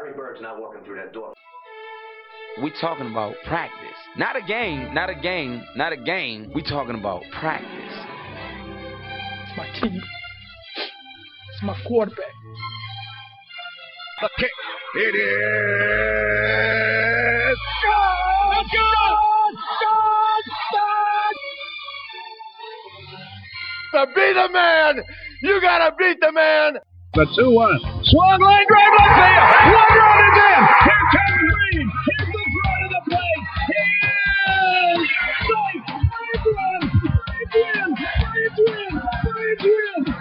Larry Bird's not walking through that door. We talking about practice. Not a game, not a game, not a game. We talking about practice. It's my team. It's my quarterback. The kick. It is. God! God! God! To be the man, you gotta beat the man. The 2 1. Swung line drive left field. One run is in. Here comes Green. Here's the front of the plate. He is safe. Braves run. Braves win. Braves win. Braves win.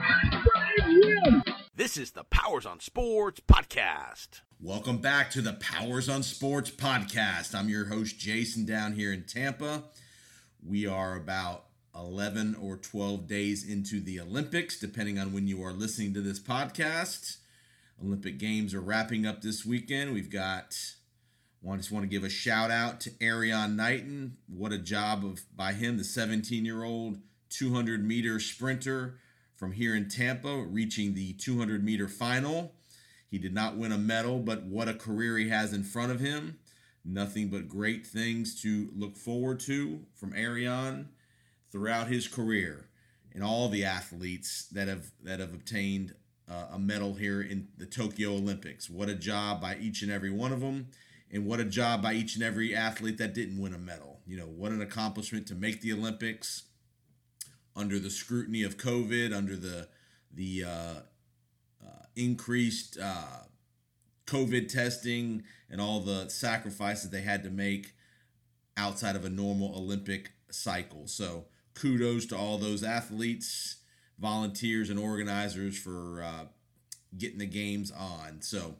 Braves win. This is the Powers on Sports podcast. Welcome back to the Powers on Sports podcast. I'm your host, Jason, down here in Tampa. We are about 11 or 12 days into the Olympics, depending on when you are listening to this podcast. Olympic Games are wrapping up this weekend. We've got, I just want to give a shout out to Erriyon Knighton. What a job of by him, the 17 year old 200 meter sprinter from here in Tampa, reaching the 200 meter final. He did not win a medal, but what a career he has in front of him. Nothing but great things to look forward to from Erriyon throughout his career and all the athletes that have that have obtained uh, a medal here in the Tokyo Olympics. What a job by each and every one of them and what a job by each and every athlete that didn't win a medal. You know, what an accomplishment to make the Olympics under the scrutiny of COVID, under the the uh, uh, increased uh, COVID testing and all the sacrifices they had to make outside of a normal Olympic cycle. So kudos to all those athletes, volunteers, and organizers for uh, getting the games on. So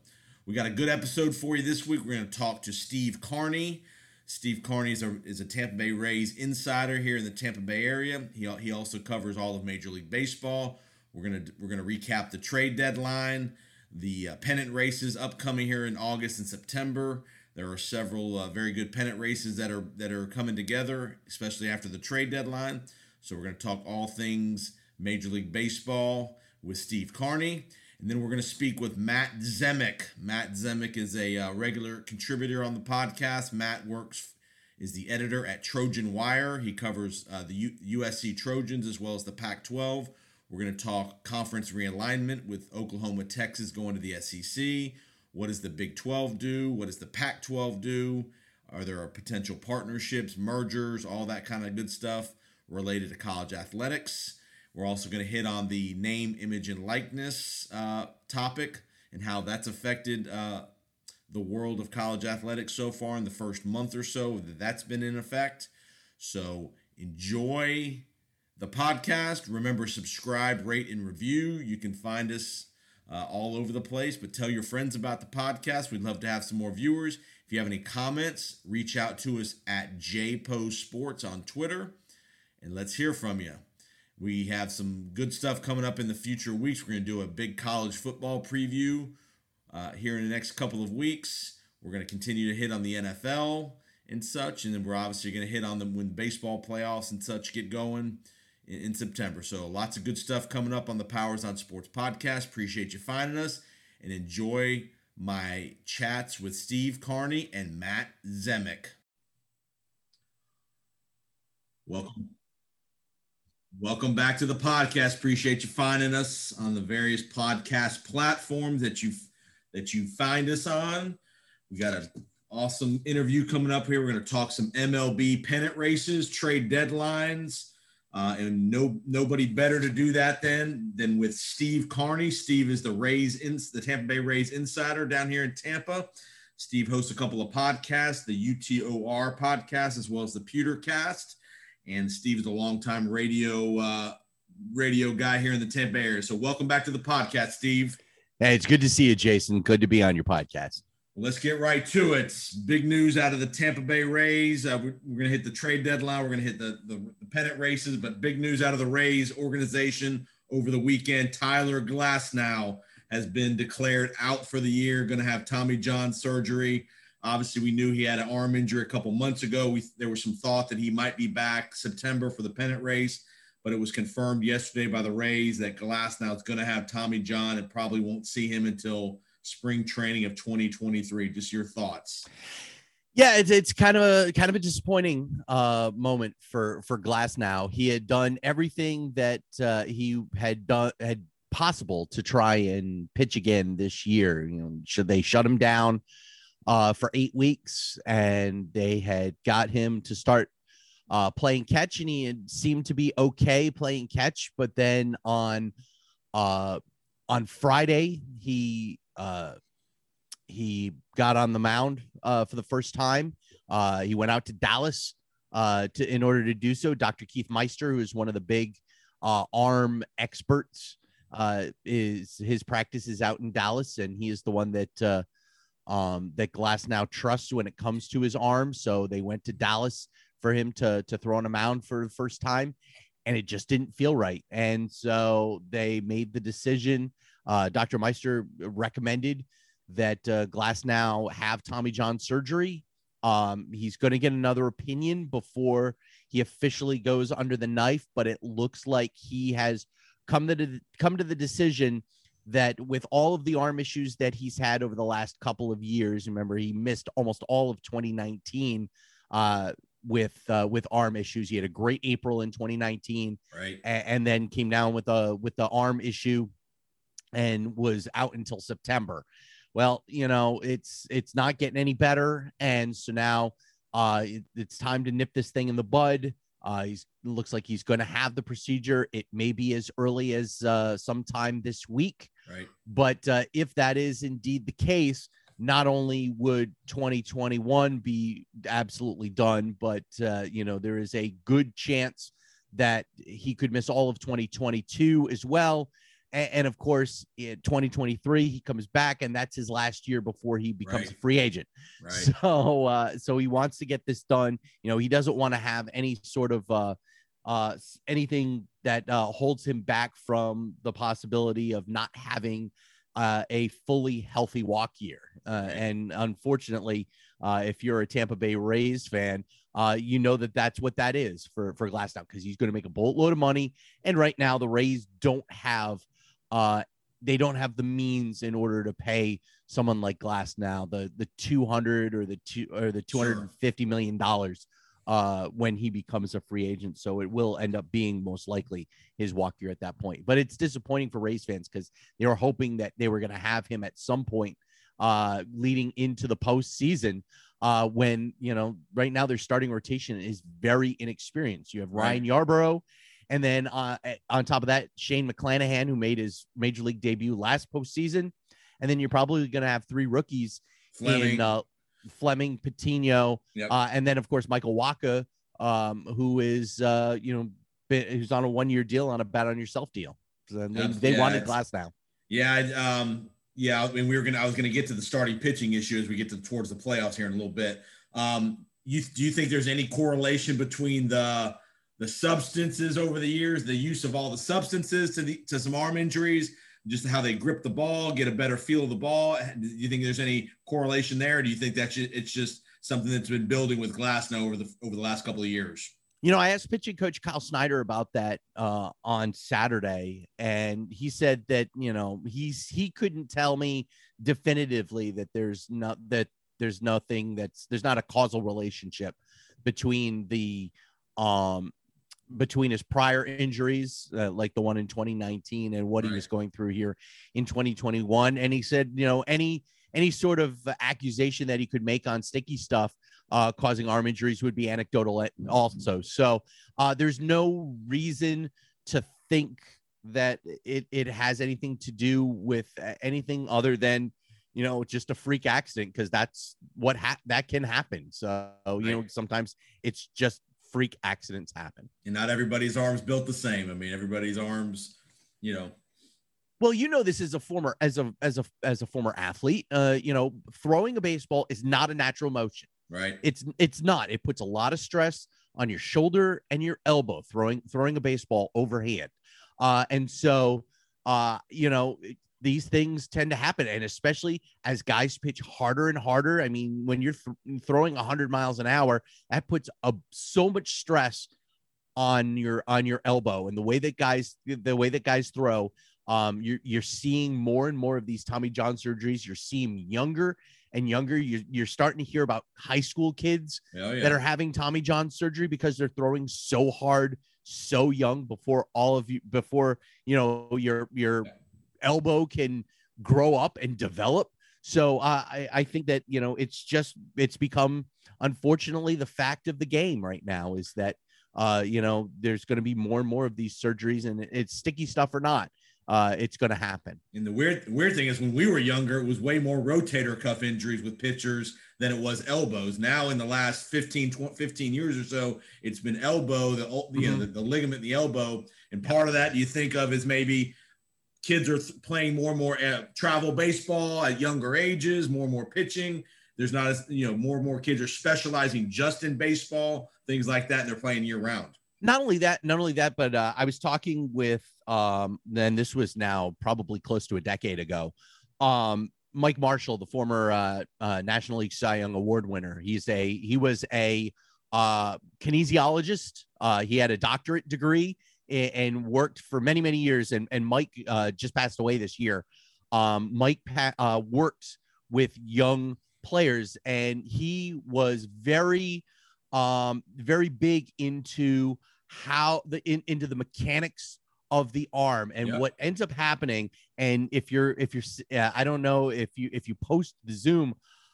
we got a good episode for you this week. We're going to talk to Steve Carney. Steve Carney is a, is a Tampa Bay Rays insider here in the Tampa Bay area. He, he also covers all of Major League Baseball. We're gonna we're gonna recap the trade deadline, the uh, pennant races upcoming here in August and September. There are several uh, very good pennant races that are that are coming together, especially after the trade deadline. So we're going to talk all things Major League Baseball with Steve Carney, and then we're going to speak with Matt Zemek. Matt Zemek is a uh, regular contributor on the podcast. Matt works is the editor at Trojan Wire. He covers uh, the U- USC Trojans as well as the Pac-12. We're going to talk conference realignment with Oklahoma, Texas going to the SEC. What does the Big 12 do? What does the Pac 12 do? Are there potential partnerships, mergers, all that kind of good stuff related to college athletics? We're also going to hit on the name, image, and likeness uh, topic and how that's affected uh, the world of college athletics so far in the first month or so that that's been in effect. So enjoy the podcast. Remember, subscribe, rate, and review. You can find us uh, all over the place, but tell your friends about the podcast. We'd love to have some more viewers. If you have any comments, reach out to us at JPO Sports on Twitter and let's hear from you. We have some good stuff coming up in the future weeks. We're going to do a big college football preview uh, here in the next couple of weeks. We're going to continue to hit on the NFL and such, and then we're obviously going to hit on them when baseball playoffs and such get going in, in September. So lots of good stuff coming up on the Powers on Sports podcast. Appreciate you finding us and enjoy my chats with Steve Carney and Matt Zemek. Welcome. Welcome back to the podcast. Appreciate you finding us on the various podcast platforms that you that you find us on. We got an awesome interview coming up here. We're going to talk some MLB pennant races, trade deadlines, uh, and no nobody better to do that than than with Steve Carney. Steve is the Rays in the Tampa Bay Rays insider down here in Tampa. Steve hosts a couple of podcasts, the UTOR podcast as well as the Pewtercast. And Steve is a longtime radio uh, radio guy here in the Tampa Bay area. So welcome back to the podcast, Steve. Hey, it's good to see you, Jason. Good to be on your podcast. Let's get right to it. Big news out of the Tampa Bay Rays. Uh, we're, we're going to hit the trade deadline. We're going to hit the, the, the pennant races, but big news out of the Rays organization over the weekend. Tyler Glasnow has been declared out for the year, going to have Tommy John surgery. Obviously, we knew he had an arm injury a couple months ago. We, there was some thought that he might be back September for the pennant race, but it was confirmed yesterday by the Rays that Glasnow is going to have Tommy John and probably won't see him until spring training of 2023? Just your thoughts. Yeah, it's it's kind of a kind of a disappointing uh moment for for Glasnow. He had done everything that uh he had done had possible to try and pitch again this year. You know, should they shut him down uh for 8 weeks and they had got him to start uh playing catch and he seemed to be okay playing catch, but then on uh on Friday he uh he got on the mound uh, for the first time. Uh, he went out to Dallas uh, to in order to do so. Dr. Keith Meister, who is one of the big uh, arm experts, uh, is his practice is out in Dallas, and he is the one that uh, um, that Glasnow trusts when it comes to his arm. So they went to Dallas for him to to throw on a mound for the first time, and it just didn't feel right. And so they made the decision. Dr. Meister recommended that uh, Glasnow have Tommy John surgery. Um, he's going to get another opinion before he officially goes under the knife, but it looks like he has come to the, come to the decision that with all of the arm issues that he's had over the last couple of years, remember he missed almost all of 2019 uh, with uh, with arm issues. He had a great April in 2019, right, and, and then came down with a with the arm issue and was out until September well, you know, it's it's not getting any better, and so now uh, it, it's time to nip this thing in the bud. Uh, he's looks like he's going to have the procedure. It may be as early as uh, sometime this week. Right. But uh, if that is indeed the case, not only would 2021 be absolutely done, but uh, you know there is a good chance that he could miss all of 2022 as well. And, and, of course, in 2023, he comes back, and that's his last year before he becomes right. a free agent. Right. So, uh, so he wants to get this done. You know, he doesn't want to have any sort of uh, uh, anything that uh, holds him back from the possibility of not having uh, a fully healthy walk year. Uh. And unfortunately, uh, if you're a Tampa Bay Rays fan, uh, you know that that's what that is for for Glasnow because he's going to make a boatload of money. And right now, the Rays don't have uh, they don't have the means in order to pay someone like Glasnow the the 200 or the two or the 250 million dollars uh, when he becomes a free agent. So it will end up being most likely his walk year at that point. But it's disappointing for Rays fans because they were hoping that they were going to have him at some point uh, leading into the postseason. Uh, when you know right now their starting rotation is very inexperienced. You have Ryan right. And then uh, on top of that, Shane McClanahan, who made his major league debut last postseason. And then you're probably going to have three rookies Fleming. in uh, Fleming, Patino, yep. uh, and then of course Michael Wacha, um, who is uh, you know who's on a one year deal on a bet on yourself deal. So they, they yeah, wanted Glasnow. Yeah, um, yeah. I mean, we were gonna. I was gonna get to the starting pitching issue as we get to towards the playoffs here in a little bit. Um, you do you think there's any correlation between the the substances over the years, the use of all the substances to the to some arm injuries, just how they grip the ball, get a better feel of the ball. Do you think there's any correlation there? do you think that it's just something that's been building with Glasnow over the over the last couple of years? You know, I asked pitching coach Kyle Snyder about that uh, on Saturday, and he said that you know he's he couldn't tell me definitively that there's not that there's nothing that's there's not a causal relationship between the um between his prior injuries, uh, like the one in 2019, and what right. he was going through here in 2021. And he said, you know, any any sort of accusation that he could make on sticky stuff uh, causing arm injuries would be anecdotal also. So uh, there's no reason to think that it, it has anything to do with anything other than you know just a freak accident because that's what ha- that can happen so you know sometimes it's just freak accidents happen. And not everybody's arms built the same. I mean, everybody's arms, you know. Well, you know this is a former as a as a as a former athlete. Uh, you know, throwing a baseball is not a natural motion. Right. It's it's not. It puts a lot of stress on your shoulder and your elbow throwing throwing a baseball overhand. Uh, and so uh, you know, these things tend to happen and especially as guys pitch harder and harder i mean when you're th- throwing 100 miles an hour that puts a, so much stress on your on your elbow and the way that guys the way that guys throw Um, you're you're seeing more and more of these Tommy John surgeries. You're seeing younger and younger. You're you're starting to hear about high school kids Oh, yeah. that are having Tommy John surgery because they're throwing so hard, so young before all of you before you know your your elbow can grow up and develop. So uh, I I think that you know it's just it's become unfortunately the fact of the game right now is that uh you know there's going to be more and more of these surgeries and it's sticky stuff or not uh it's going to happen And the weird weird thing is when we were younger, it was way more rotator cuff injuries with pitchers than it was elbows. Now in the last 15, 20, 15 years or so, it's been elbow, the you know, the, the ligament in the elbow. And part of that you think of is maybe kids are playing more and more travel baseball at younger ages, more and more pitching. There's not as you know, more and more kids are specializing just in baseball, things like that, and they're playing year round. not only that not only that but uh, i was talking with um then this was now probably close to a decade ago um mike marshall the former uh, uh national league cy young award winner he's a he was a uh kinesiologist uh he had a doctorate degree and worked for many many years and and mike uh just passed away this year um mike pa- uh worked with young players and he was very um very big into how the in, into the mechanics of the arm and Yeah. what ends up happening and if you're if you're uh, i don't know if you if you post the zoom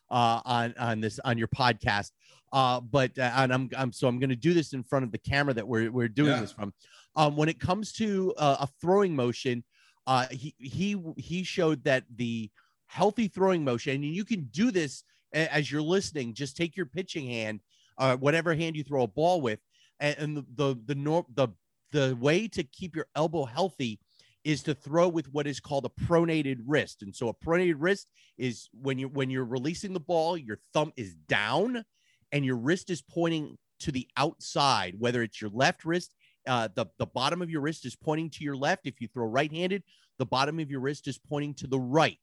uh on on this on your podcast uh but uh, and i'm i'm so i'm going to do this in front of the camera that we're we're doing Yeah. this from um when it comes to uh, a throwing motion uh he he he showed that the healthy throwing motion and you can do this as you're listening just take your pitching hand uh, whatever hand you throw a ball with, and, and the the the, nor- the the way to keep your elbow healthy is to throw with what is called a pronated wrist. And so a pronated wrist is when you when you're releasing the ball, your thumb is down, and your wrist is pointing to the outside. Whether it's your left wrist, uh, the the bottom of your wrist is pointing to your left. If you throw right-handed, the bottom of your wrist is pointing to the right.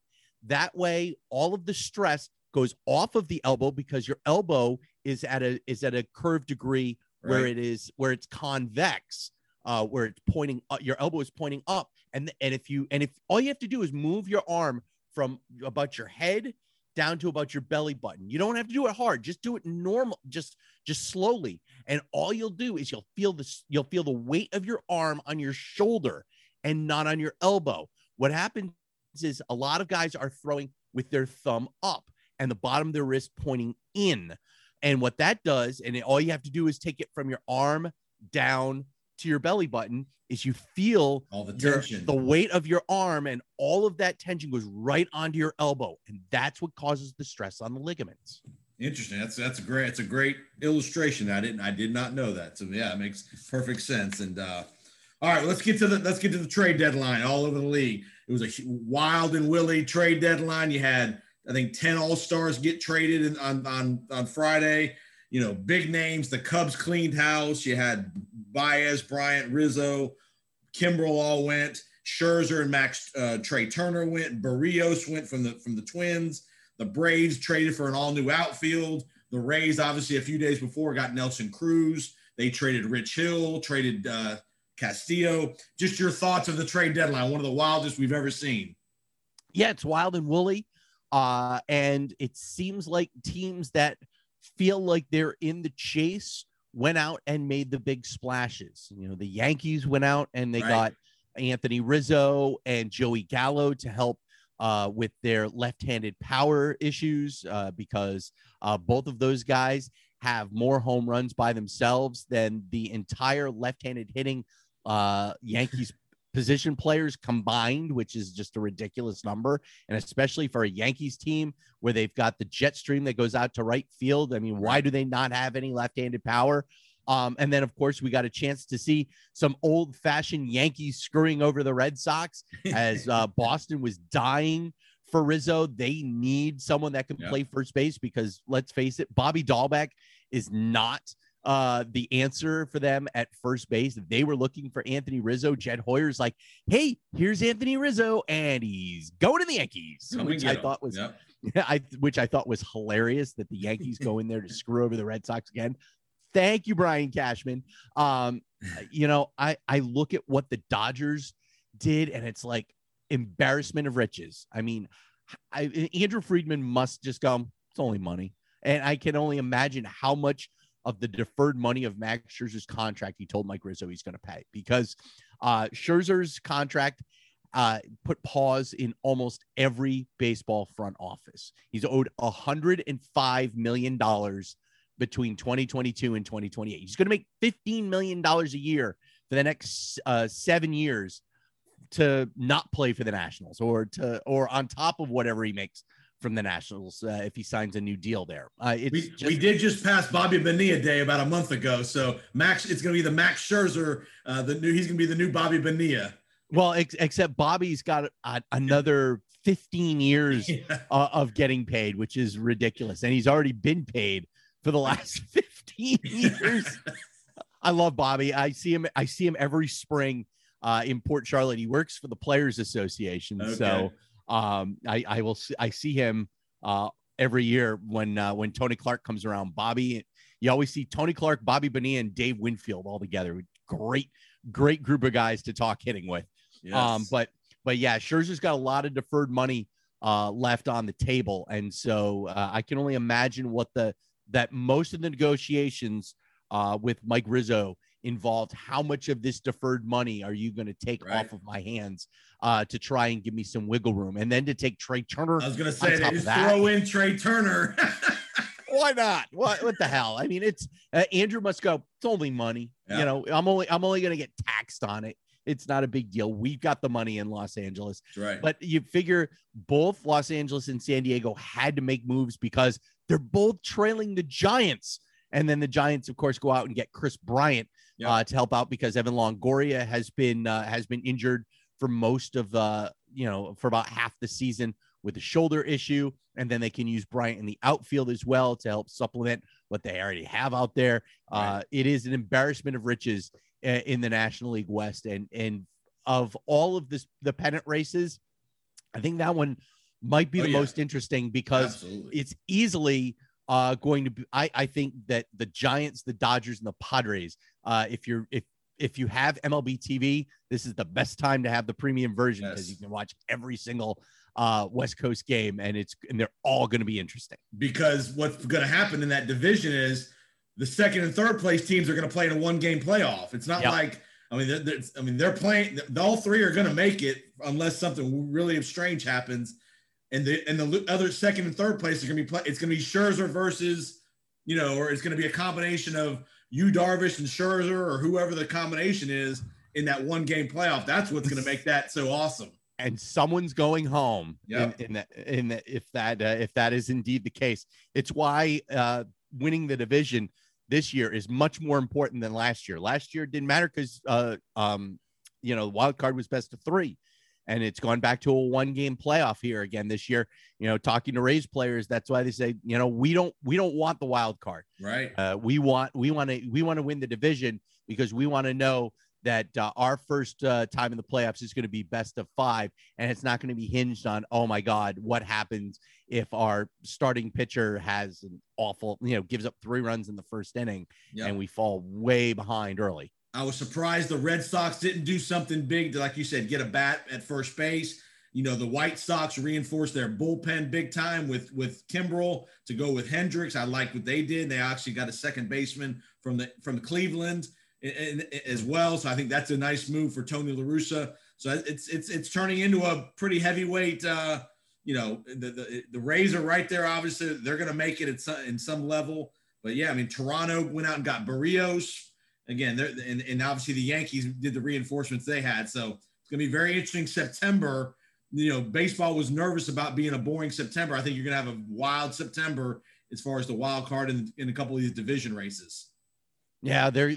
That way, all of the stress goes off of the elbow because your elbow is at a is at a curved degree where Right. it is where it's convex uh where it's pointing uh, your elbow is pointing up and and if you and if all you have to do is move your arm from about your head down to about your belly button. You don't have to do it hard. Just do it normal just just slowly. And all you'll do is you'll feel this you'll feel the weight of your arm on your shoulder and not on your elbow. What happens is a lot of guys are throwing with their thumb up and the bottom of their wrist pointing in. And what that does, and all you have to do is take it from your arm down to your belly button, is you feel All the your, tension. the weight of your arm and all of that tension goes right onto your elbow. And that's what causes the stress on the ligaments. Interesting. That's that's a great. It's a great illustration. I didn't. I did not know that. So yeah, it makes perfect sense. And uh, all right, let's get to the let's get to the trade deadline all over the league. It was a wild and willy trade deadline. You had I think ten All Stars get traded on on on Friday. You know, big names. The Cubs cleaned house. You had Baez, Bryant, Rizzo, Kimbrel all went. Scherzer and Max uh, Trey Turner went. Berrios went from the from the Twins. The Braves traded for an all new outfield. The Rays, obviously, a few days before got Nelson Cruz. They traded Rich Hill, traded uh, Castillo. Just your thoughts of the trade deadline, one of the wildest we've ever seen. Yeah, it's wild and woolly. Uh, and it seems like teams that feel like they're in the chase went out and made the big splashes. You know, the Yankees went out and they Right. got Anthony Rizzo and Joey Gallo to help uh, with their left-handed power issues uh, because uh, both of those guys have more home runs by themselves than the entire left-handed hitting uh, Yankees position players combined, which is just a ridiculous number. And especially for a Yankees team where they've got the jet stream that goes out to right field. I mean, why do they not have any left-handed power? Um, and then, of course, we got a chance to see some old fashioned Yankees screwing over the Red Sox as uh, Boston was dying for Rizzo. They need someone that can Yeah. play first base because let's face it, Bobby Dalbec is not uh, the answer for them at first base. They were looking for Anthony Rizzo. Jed Hoyer's like, hey, here's Anthony Rizzo, and he's going to the Yankees, which I thought was Yep. I which I thought was hilarious that the Yankees go in there to screw over the Red Sox again. Thank you, Brian Cashman. Um, you know, I I look at what the Dodgers did, and it's like, embarrassment of riches. I mean, I, Andrew Friedman must just go, it's only money. And I can only imagine how much of the deferred money of Max Scherzer's contract he told Mike Rizzo he's going to pay because uh, Scherzer's contract uh, put pause in almost every baseball front office. He's owed $105 million between 2022 and 2028. He's going to make $15 million a year for the next uh, seven years to not play for the Nationals or to or on top of whatever he makes from the Nationals uh, if he signs a new deal there. Uh, it's We, just, we did just pass Bobby Bonilla Day about a month ago, so Max, it's going to be the Max Scherzer. Uh, the new, he's going to be the new Bobby Bonilla. well, ex- except Bobby's got uh, another 15 years Yeah. uh, of getting paid, which is ridiculous, and he's already been paid for the last 15 years. I love Bobby. I see him. I see him every spring uh, in Port Charlotte. He works for the Players Association, so um, I, I will. See, I see him uh, every year when uh, when Tony Clark comes around. Bobby, you always see Tony Clark, Bobby Bonilla, and Dave Winfield all together. Great, great group of guys to talk hitting with. Yes. Um, but but yeah, Scherzer's got a lot of deferred money uh, left on the table, and so uh, I can only imagine what the that most of the negotiations uh, with Mike Rizzo involved. How much of this deferred money are you going to take Right. off of my hands uh, to try and give me some wiggle room, and then to take Trey Turner? I was going to say, they just throw in Trey Turner. Why not? What what the hell? I mean, it's uh, Andrew must go. It's only money. Yeah. You know, I'm only I'm only going to get taxed on it. It's not a big deal. We've got the money in Los Angeles. Right. But you figure both Los Angeles and San Diego had to make moves because they're both trailing the Giants. And then the Giants, of course, go out and get Kris Bryant Yep. uh, to help out because Evan Longoria has been uh, has been injured for most of uh, you know for about half the season with a shoulder issue, and then they can use Bryant in the outfield as well to help supplement what they already have out there. Uh, it is an embarrassment of riches uh, in the National League West, and and of all of this the pennant races, I think that one might be Oh, the yeah. most interesting because Absolutely. it's easily uh, going to be. I, I think that the Giants, the Dodgers, and the Padres. Uh, if you're if if you have MLB TV, this is the best time to have the premium version because Yes. you can watch every single uh, West Coast game, and it's and they're all going to be interesting. because what's going to happen in that division is the second and third place teams are going to play in a one game playoff. It's not Yep. like I mean, they're, they're- I mean, they're playing. All three are going to make it unless something really strange happens. And the and the other second and third place are going to be play. It's going to be Scherzer versus, you know, or it's going to be a combination of you Darvish and Scherzer or whoever the combination is in that one game playoff. That's what's going to make that so awesome. and someone's going home Yep. in, in that in that if that uh, if that is indeed the case it's why uh winning the division this year is much more important than last year last year didn't matter because uh um you know the wild card was best of three and it's gone back to a one game playoff here again this year you know talking to Rays players that's why they say you know we don't we don't want the wild card Right. uh, we want we want to we want to win the division because we want to know that uh, our first uh, time in the playoffs is going to be best of five, and it's not going to be hinged on oh my god, what happens if our starting pitcher has an awful you know gives up three runs in the first inning Yeah. and we fall way behind early. I was surprised the Red Sox didn't do something big to, like you said, get a bat at first base. You know, the White Sox reinforced their bullpen big time with with Kimbrel to go with Hendriks. I like what they did. They actually got a second baseman from the from Cleveland and, and- as well. So I think that's a nice move for Tony La Russa. So it's it's it's turning into a pretty heavyweight. Uh, you know, the, the the Rays are right there. Obviously, they're going to make it at some, in some level. But yeah, I mean, Toronto went out and got Berrios again, they're, and, and obviously the Yankees did the reinforcements they had. So it's going to be very interesting September. You know, baseball was nervous about being a boring September. I think you're going to have a wild September as far as the wild card in, in a couple of these division races. Yeah, there,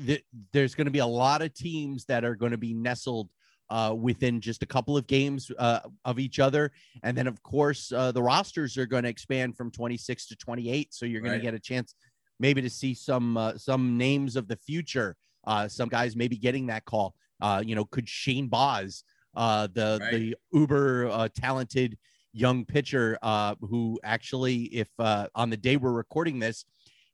there's going to be a lot of teams that are going to be nestled uh, within just a couple of games uh, of each other, and then of course uh, the rosters are going to expand from 26 to 28. So you're going Right. to get a chance, maybe to see some uh, some names of the future. Uh, some guys maybe getting that call. Uh, you know, could Shane Baz, uh, the Right. the uber uh, talented young pitcher, uh, who actually, if uh, on the day we're recording this,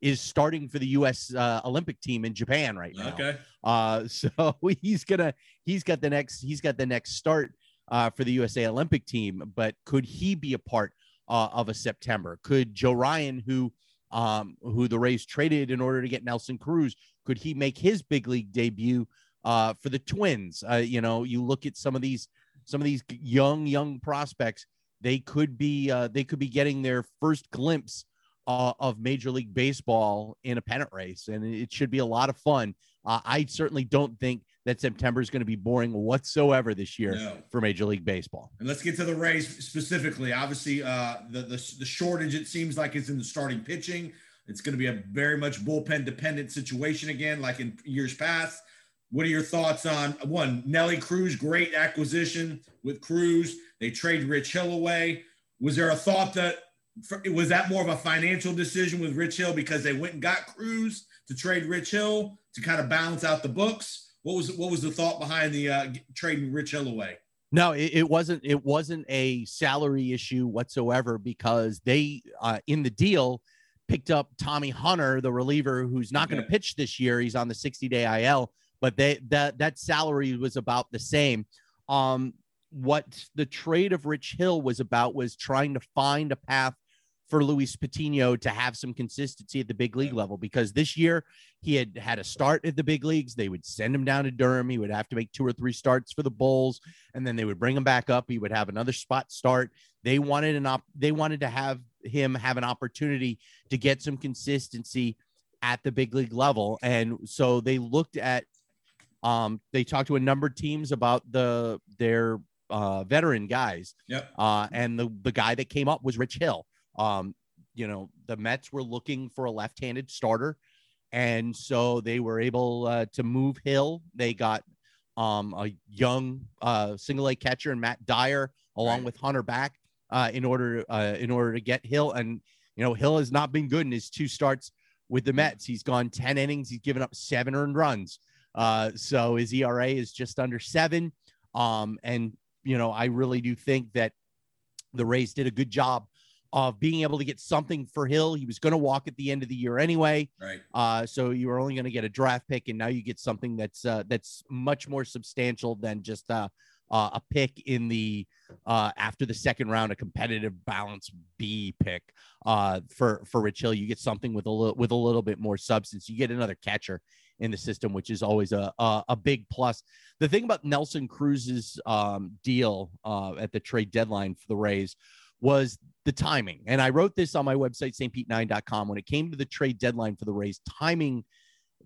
is starting for the U.S. Uh, Olympic team in Japan right now. Okay. Uh, so he's gonna he's got the next he's got the next start uh, for the USA Olympic team, but could he be a part uh, of a September? Could Joe Ryan, who um, who the Rays traded in order to get Nelson Cruz, could he make his big league debut uh, for the Twins? Uh, you know, you look at some of these some of these young young prospects. They could be uh, they could be getting their first glimpse uh, of Major League Baseball in a pennant race, and it should be a lot of fun. Uh, I certainly don't think that September is going to be boring whatsoever this year No. for Major League Baseball. And let's get to the Rays specifically. Obviously, uh, the, the the shortage it seems like is in the starting pitching. It's going to be a very much bullpen dependent situation again, like in years past. What are your thoughts on one Nelly Cruz? Great acquisition with Cruz. They trade Rich Hill away. Was there a thought that for, was that more of a financial decision with Rich Hill because they went and got Cruz to trade Rich Hill to kind of balance out the books? What was what was the thought behind the uh, trading Rich Hill away? No, it, it wasn't. It wasn't a salary issue whatsoever because they, uh, in the deal, picked up Tommy Hunter, the reliever, who's not going to pitch this year. He's on the 60 day IL, but they that that salary was about the same. Um, what the trade of Rich Hill was about was trying to find a path for Luis Patino to have some consistency at the big league level because this year he had had a start at the big leagues. They would send him down to Durham. He would have to make two or three starts for the Bulls, and then they would bring him back up. He would have another spot start. They wanted an op- they wanted to have him have an opportunity to get some consistency at the big league level, and so they looked at. Um, they talked to a number of teams about the their uh, veteran guys, Yep. uh, and the the guy that came up was Rich Hill. Um, you know, the Mets were looking for a left-handed starter, and so they were able uh, to move Hill. They got um, a young uh, single A catcher and Matt Dyer along Right. with Hunter back uh, in order uh, in order to get Hill. And you know, Hill has not been good in his two starts with the Mets. He's gone ten innings. He's given up seven earned runs. Uh, so his ERA is just under seven. Um, and you know, I really do think that the Rays did a good job of being able to get something for Hill. He was going to walk at the end of the year anyway. Right. Uh, so you were only going to get a draft pick, and now you get something that's uh, that's much more substantial than just uh, uh, a pick in the uh, after the second round, a competitive balance B pick uh, for for Rich Hill. You get something with a little with a little bit more substance. You get another catcher in the system, which is always a a, a big plus. The thing about Nelson Cruz's um, deal uh, at the trade deadline for the Rays was the timing. And I wrote this on my website, stpete9.com. When it came to the trade deadline for the Rays, timing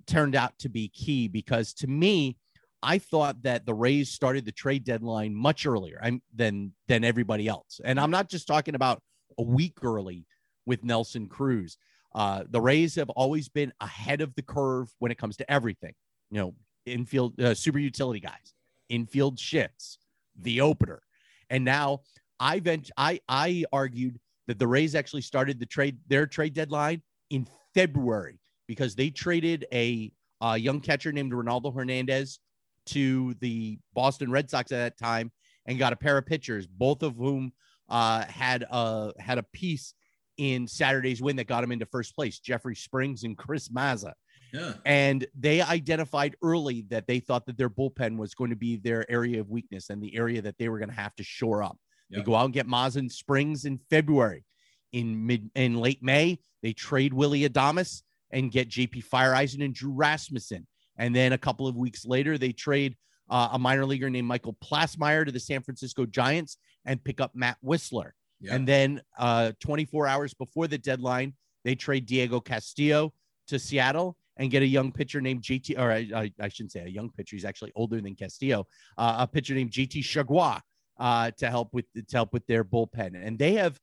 turned out to be key because to me, I thought that the Rays started the trade deadline much earlier than than everybody else. And I'm not just talking about a week early with Nelson Cruz. Uh, the Rays have always been ahead of the curve when it comes to everything. You know, infield uh, super utility guys, infield shifts, the opener, and now I vent I I argued that the Rays actually started the trade their trade deadline in February because they traded a, a young catcher named Ronaldo Hernandez to the Boston Red Sox at that time and got a pair of pitchers, both of whom uh, had a had a piece in Saturday's win that got him into first place. Jeffrey Springs and Chris Mazza. Yeah. And they identified early that they thought that their bullpen was going to be their area of weakness and the area that they were going to have to shore up. They go out and get Mazen Springs in February. In mid in late May, they trade Willie Adames and get JP Feyereisen and Drew Rasmussen. And then a couple of weeks later, they trade uh, a minor leaguer named Michael Plassmeyer to the San Francisco Giants and pick up Matt Wisler. Yeah. And then uh, 24 hours before the deadline, they trade Diego Castillo to Seattle and get a young pitcher named JT, or I, I, I shouldn't say a young pitcher. He's actually older than Castillo, uh, a pitcher named JT Chargois uh, to help with to help with their bullpen. And they have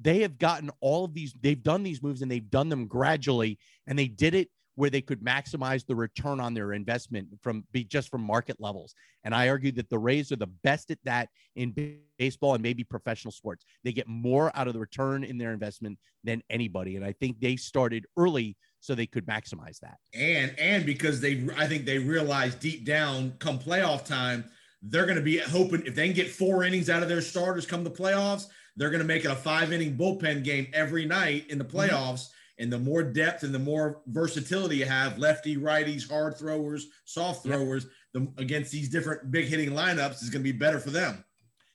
they have gotten all of these. They've done these moves and they've done them gradually, and they did it where they could maximize the return on their investment from be just from market levels. And I argue that the Rays are the best at that in baseball and maybe professional sports. They get more out of the return in their investment than anybody. And I think they started early so they could maximize that. and and because they i think they realized deep down come playoff time they're going to be hoping if they can get four innings out of their starters come the playoffs they're going to make it a five inning bullpen game every night in the mm-hmm. playoffs and the more depth and the more versatility you have lefty righties hard throwers soft Yep. throwers the, against these different big hitting lineups is going to be better for them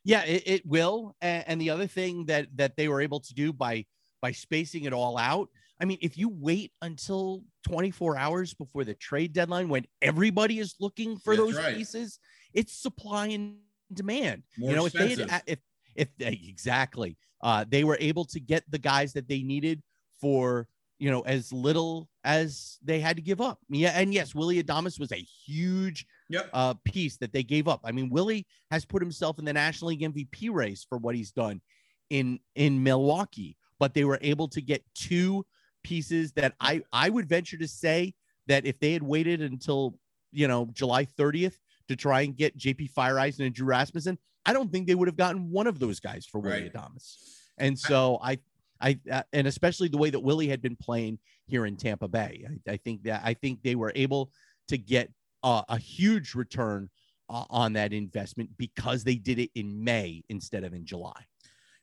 Yeah, it, it will. And, and the other thing that that they were able to do by by spacing it all out, I mean, if you wait until 24 hours before the trade deadline when everybody is looking for That's those right. pieces, it's supply and demand. More you know, if they had if if they, exactly uh they were able to get the guys that they needed for you know as little as they had to give up. Yeah, and yes, Willie Adames was a huge Yep. uh, piece that they gave up. I mean, Willie has put himself in the National League MVP race for what he's done in in Milwaukee, but they were able to get two pieces that I I would venture to say that if they had waited until you know July 30th to try and get JP Feyereisen and Drew Rasmussen, I don't think they would have gotten one of those guys for Willie Right. Adames. And so I I uh, and especially the way that Willie had been playing here in Tampa Bay, I, I think that I think they were able to get uh, a huge return uh, on that investment because they did it in May instead of in July.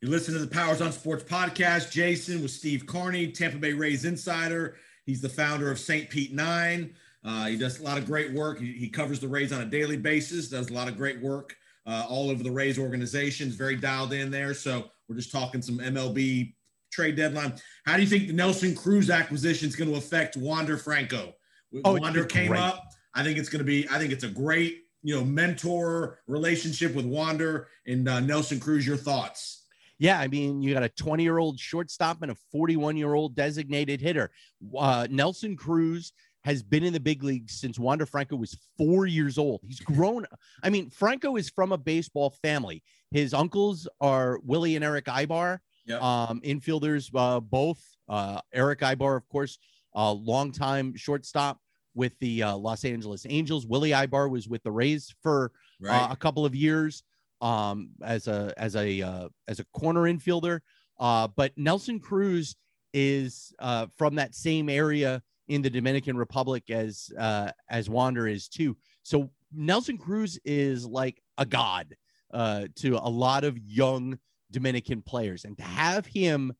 You listen to the Powers on Sports podcast. Jason with Steve Carney, Tampa Bay Rays insider. He's the founder of St. Pete Nine. Uh, he does a lot of great work. He, he covers the Rays on a daily basis, does a lot of great work uh, all over the Rays organization. organizations, very dialed in there. So we're just talking some MLB trade deadline. How do you think the Nelson Cruz acquisition is going to affect Wander Franco? Oh, Wander came great. up. I think it's going to be, I think it's a great, you know, mentor relationship with Wander and uh, Nelson Cruz. Your thoughts? Yeah, I mean, you got a 20 year old shortstop and a 41 year old designated hitter. Uh, Nelson Cruz has been in the big leagues since Wander Franco was four years old. He's grown. I mean, Franco is from a baseball family. His uncles are Willie and Eric Aybar, Yep. um, infielders, uh, both. Uh, Eric Aybar, of course, a longtime shortstop with the uh, Los Angeles Angels. Willie Aybar was with the Rays for uh, a couple of years um, as a as a uh, as a corner infielder. Uh, but Nelson Cruz is uh, from that same area in the Dominican Republic as uh, as Wander is too. So Nelson Cruz is like a god uh, to a lot of young Dominican players, and to have him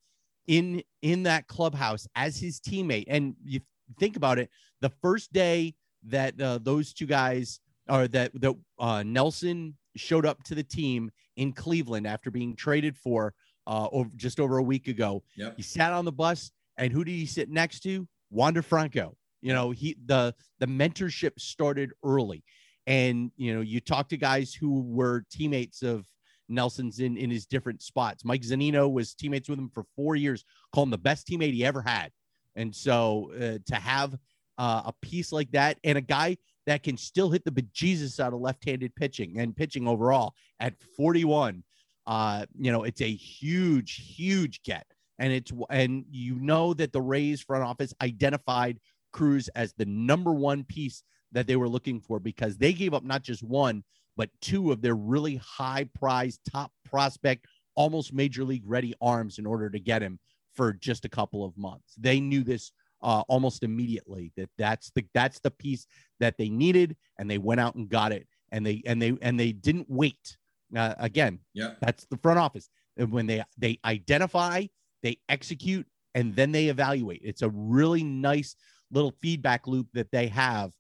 in in that clubhouse as his teammate, and you think about it, the first day that uh, those two guys or that that uh, Nelson showed up to the team in Cleveland after being traded for uh, over, just over a week ago. Yep. He sat on the bus, and who did he sit next to? Wander Franco. You know, he the the mentorship started early, and you know, you talk to guys who were teammates of Nelson's in in his different spots. Mike Zunino was teammates with him for four years, called him the best teammate he ever had, and so uh, to have uh, a piece like that and a guy that can still hit the bejesus out of left-handed pitching and pitching overall at 41 uh you know it's a huge huge get and it's and you know that the Rays front office identified Cruz as the number one piece that they were looking for because they gave up not just one but two of their really high prize top prospect almost major league ready arms in order to get him for just a couple of months. They knew this uh, almost immediately that that's the that's the piece that they needed and they went out and got it. And they and they and they didn't wait. Uh, again yeah. that's the front office. And when they they identify they execute and then they evaluate. It's a really nice little feedback loop that they have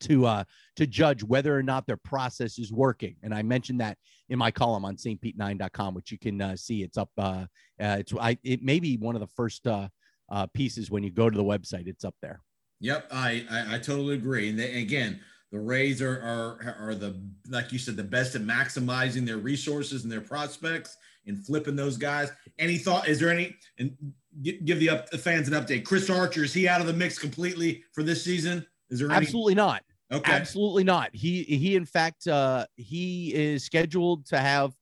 to uh to judge whether or not their process is working. And i mentioned that in my column on stpete9.com which you can uh, see. It's up uh, uh it's i it may be one of the first uh uh pieces when you go to the website. It's up there. Yep, I, I I totally agree. And they, again, the Rays are, are are the like you said the best at maximizing their resources and their prospects and flipping those guys. Any thought? Is there any? And give the, up, the fans an update. Chris Archer is he out of the mix completely for this season? Is there any? absolutely not Okay. Absolutely not. He he in fact uh he is scheduled to have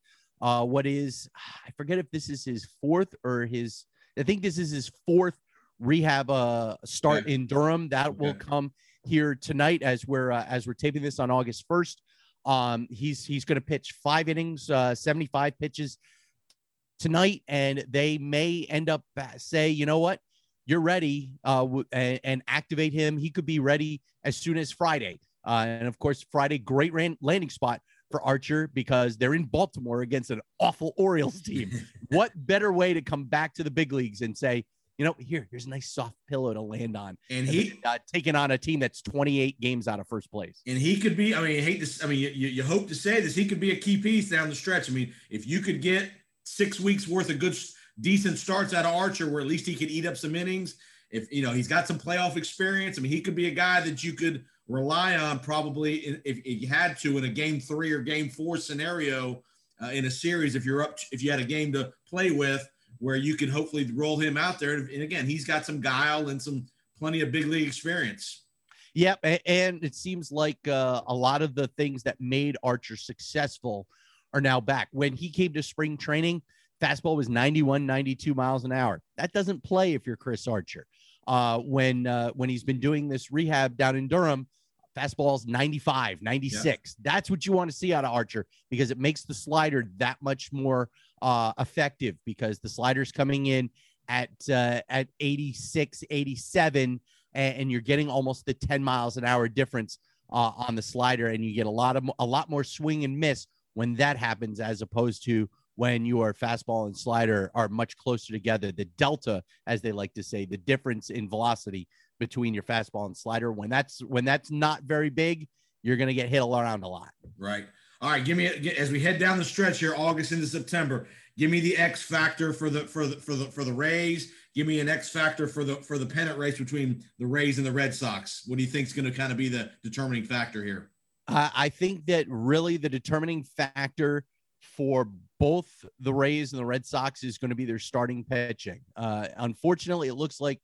uh what is I forget if this is his fourth or his I think this is his fourth rehab uh start Okay. in Durham. That will come here tonight as we're uh, as we're taping this on August 1st. Um he's he's going to pitch 5 innings, uh 75 pitches tonight and they may end up say, "You know what? You're ready uh w- and, and activate him. He could be ready as soon as Friday." Uh, and of course, Friday, great ran- landing spot for Archer because they're in Baltimore against an awful Orioles team. what better way to come back to the big leagues and say, you know, here, here's a nice soft pillow to land on. And he uh, taking on a team that's 28 games out of first place. and he could be. I mean, I hate this. I mean, you, you hope to say this. He could be a key piece down the stretch. I mean, if you could get six weeks worth of good, decent starts out of Archer, where at least he could eat up some innings. If you know he's got some playoff experience, I mean, he could be a guy that you could rely on probably if, if you had to in a game three or game four scenario uh, in a series. If you're up, if you had a game to play with, where you could hopefully roll him out there. And again, he's got some guile and some plenty of big league experience. Yep. And it seems like uh, a lot of the things that made Archer successful are now back. When he came to spring training, fastball was 91, 92 miles an hour. That doesn't play if you're Chris Archer. Uh, when uh, when he's been doing this rehab down in Durham, fastball's 95, 96. That's what you want to see out of Archer because it makes the slider that much more uh, effective because the slider's coming in at uh, at 86, 87 and, and you're getting almost the 10 miles an hour difference uh, on the slider and you get a lot of a lot more swing and miss when that happens as opposed to when your fastball and slider are much closer together the delta as they like to say the difference in velocity between your fastball and slider when that's when that's not very big you're going to get hit around a lot Right. All right. Give me as we head down the stretch here, August into September. Give me the X factor for the for the for the for the Rays. Give me an X factor for the for the pennant race between the Rays and the Red Sox. What do you think is going to kind of be the determining factor here? Uh, I think that really the determining factor for both the Rays and the Red Sox is going to be their starting pitching. Uh, unfortunately, it looks like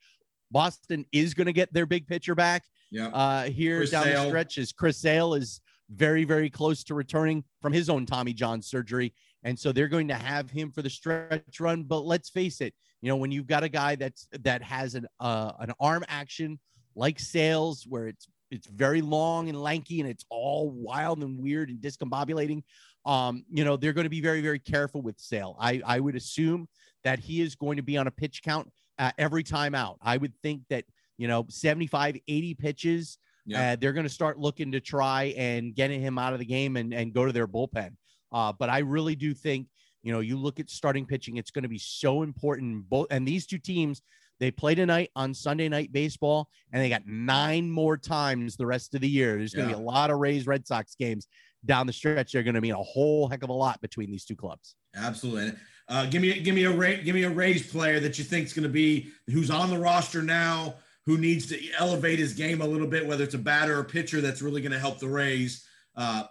Boston is going to get their big pitcher back Yeah. uh, here Chris down Sale. the stretch. As Chris Sale is very, very close to returning from his own Tommy John surgery, and so they're going to have him for the stretch run. But let's face it, you know, when you've got a guy that's that has an uh, an arm action like Sales, where it's it's very long and lanky and it's all wild and weird and discombobulating. Um, you know, they're going to be very, very careful with Sale. I, I would assume that he is going to be on a pitch count uh, every time out. I would think that, you know, 75, 80 pitches, Yeah. uh, they're going to start looking to try and getting him out of the game and, and go to their bullpen. Uh, but I really do think, you know, you look at starting pitching, it's going to be so important. Both and these two teams, they play tonight on Sunday night baseball, and they got nine more times the rest of the year. There's going to Yeah. be a lot of Rays Red Sox games down the stretch. They're going to mean a whole heck of a lot between these two clubs. Absolutely. Uh, give me give me a Ray, give me a Rays player that you think is going to be who's on the roster now, who needs to elevate his game a little bit, whether it's a batter or pitcher that's really going to help the Rays uh,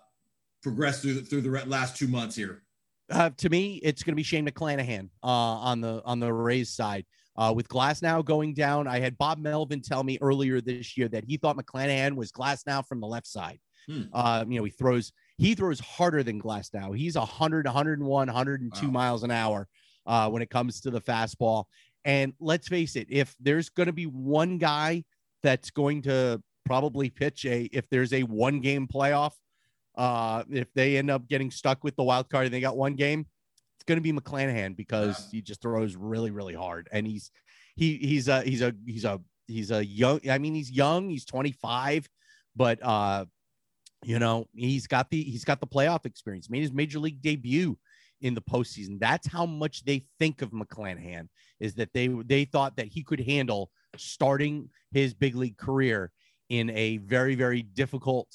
progress through the, through the last two months here. Uh, to me, it's going to be Shane McClanahan uh, on the on the Rays side. Uh, with Glasnow going down, I had Bob Melvin tell me earlier this year that he thought McClanahan was Glasnow from the left side. Hmm. Uh, you know, he throws he throws harder than Glasnow. He's 100, 101, 102 Wow. miles an hour uh, when it comes to the fastball. And let's face it, if there's going to be one guy that's going to probably pitch a if there's a one game playoff, uh, if they end up getting stuck with the wild card and they got one game, going to be McClanahan because Yeah. he just throws really, really hard, and he's he he's a he's a he's a he's a young. I mean, he's young. He's 25, but uh, you know, he's got the he's got the playoff experience. Made his major league debut in the postseason. That's how much they think of McClanahan. Is that they they thought that he could handle starting his big league career in a very very difficult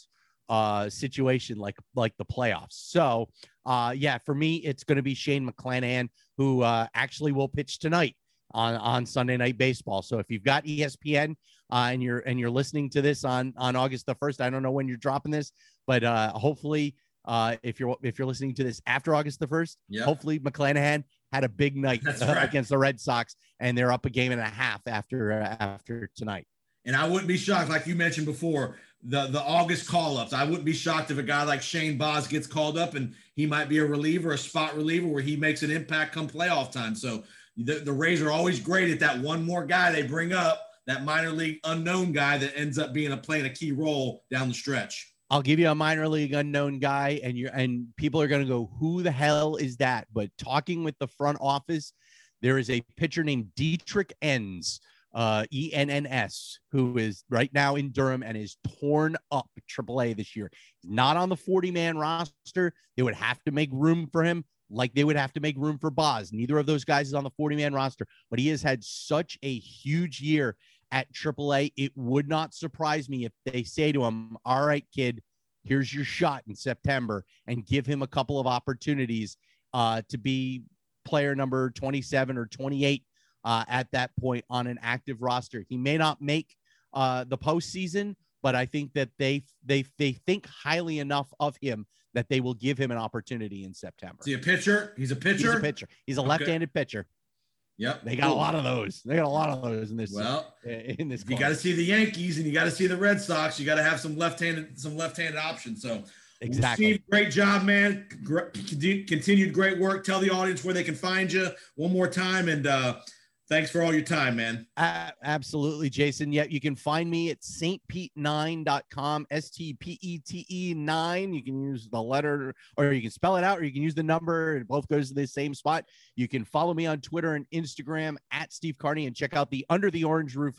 uh situation like like the playoffs. So uh yeah, for me it's going to be Shane McClanahan who uh actually will pitch tonight on on Sunday night baseball. So if you've got ESPN uh and you're and you're listening to this on on August the 1st, I don't know when you're dropping this, but uh hopefully uh if you're if you're listening to this after August the 1st, Yeah. hopefully McClanahan had a big night uh, right. against the Red Sox and they're up a game and a half after uh, after tonight. And I wouldn't be shocked, like you mentioned before, the the August call ups. I wouldn't be shocked if a guy like Shane Baz gets called up and he might be a reliever, a spot reliever where he makes an impact come playoff time. So the, the Rays are always great at that one more guy they bring up, that minor league unknown guy that ends up being a playing a key role down the stretch. I'll give you a minor league unknown guy, and you're and people are gonna go, who the hell is that? But talking with the front office, there is a pitcher named Dietrich Enns, uh, E N N S, who is right now in Durham and is torn up AAA this year. Not on the 40 man roster. They would have to make room for him. like they would have to make room for Baz. Neither of those guys is on the 40 man roster, but he has had such a huge year at AAA. It would not surprise me if they say to him, All right, kid, here's your shot in September, and give him a couple of opportunities uh, to be player number 27 or 28 uh, at that point on an active roster. He may not make uh, the postseason, but I think that they they they think highly enough of him that they will give him an opportunity in September. Is he a pitcher? He's a pitcher. He's a pitcher. He's a Okay. left-handed pitcher. Yep. They got a lot of those. They got a lot of those in this. Well, in this. you got to see the Yankees and you got to see the Red Sox. You got to have some left-handed some left-handed options. So exactly. Steve, great job, man. Continued great work. Tell the audience where they can find you one more time, and uh, thanks for all your time, man. A- absolutely, Jason. Yeah, you can find me at stpete9.com, S T P E T E 9. You can use the letter or you can spell it out or you can use the number. It both goes to the same spot. You can follow me on Twitter and Instagram at Steve Carney and check out the Under the Orange Roof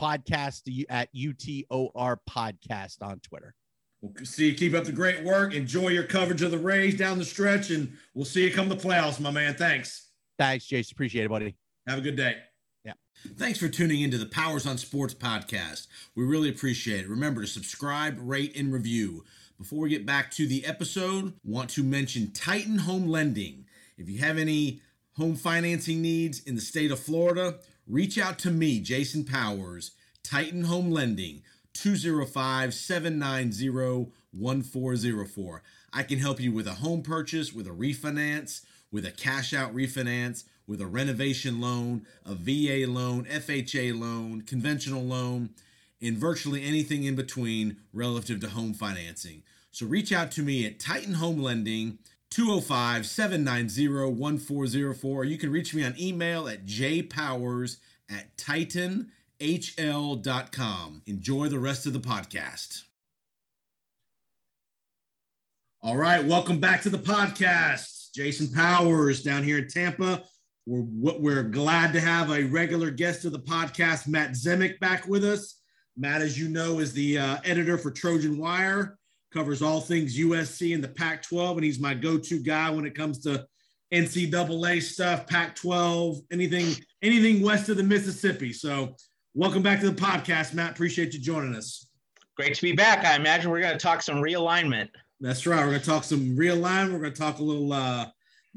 podcast at UTOR podcast on Twitter. We'll see you keep up the great work. Enjoy your coverage of the Rays down the stretch, and we'll see you come the playoffs, my man. Thanks. Thanks, Jason. Appreciate it, buddy. Have a good day. Yeah. Thanks for tuning into the Powers on Sports podcast. We really appreciate it. Remember to subscribe, rate, and review. Before we get back to the episode, want to mention Titan Home Lending. If you have any home financing needs in the state of Florida, reach out to me, Jason Powers, Titan Home Lending, 205 790 1404. I can help you with a home purchase, with a refinance, with a cash out refinance, with a renovation loan, a VA loan, FHA loan, conventional loan, and virtually anything in between relative to home financing. So reach out to me at Titan Home Lending. 205 790 1404. You can reach me on email at jpowers at titanhl.com. Enjoy the rest of the podcast. All right, welcome back to the podcast. Jason Powers down here in Tampa. We're we're glad to have a regular guest of the podcast, Matt Zemek, back with us. Matt, as you know, is the uh, editor for Trojan Wire, covers all things USC and the Pac-12, and he's my go-to guy when it comes to NCAA stuff, Pac-12, anything anything west of the Mississippi. So, welcome back to the podcast, Matt. Appreciate you joining us. Great to be back. I imagine we're going to talk some realignment. That's right. We're going to talk some real line. We're going to talk a little uh,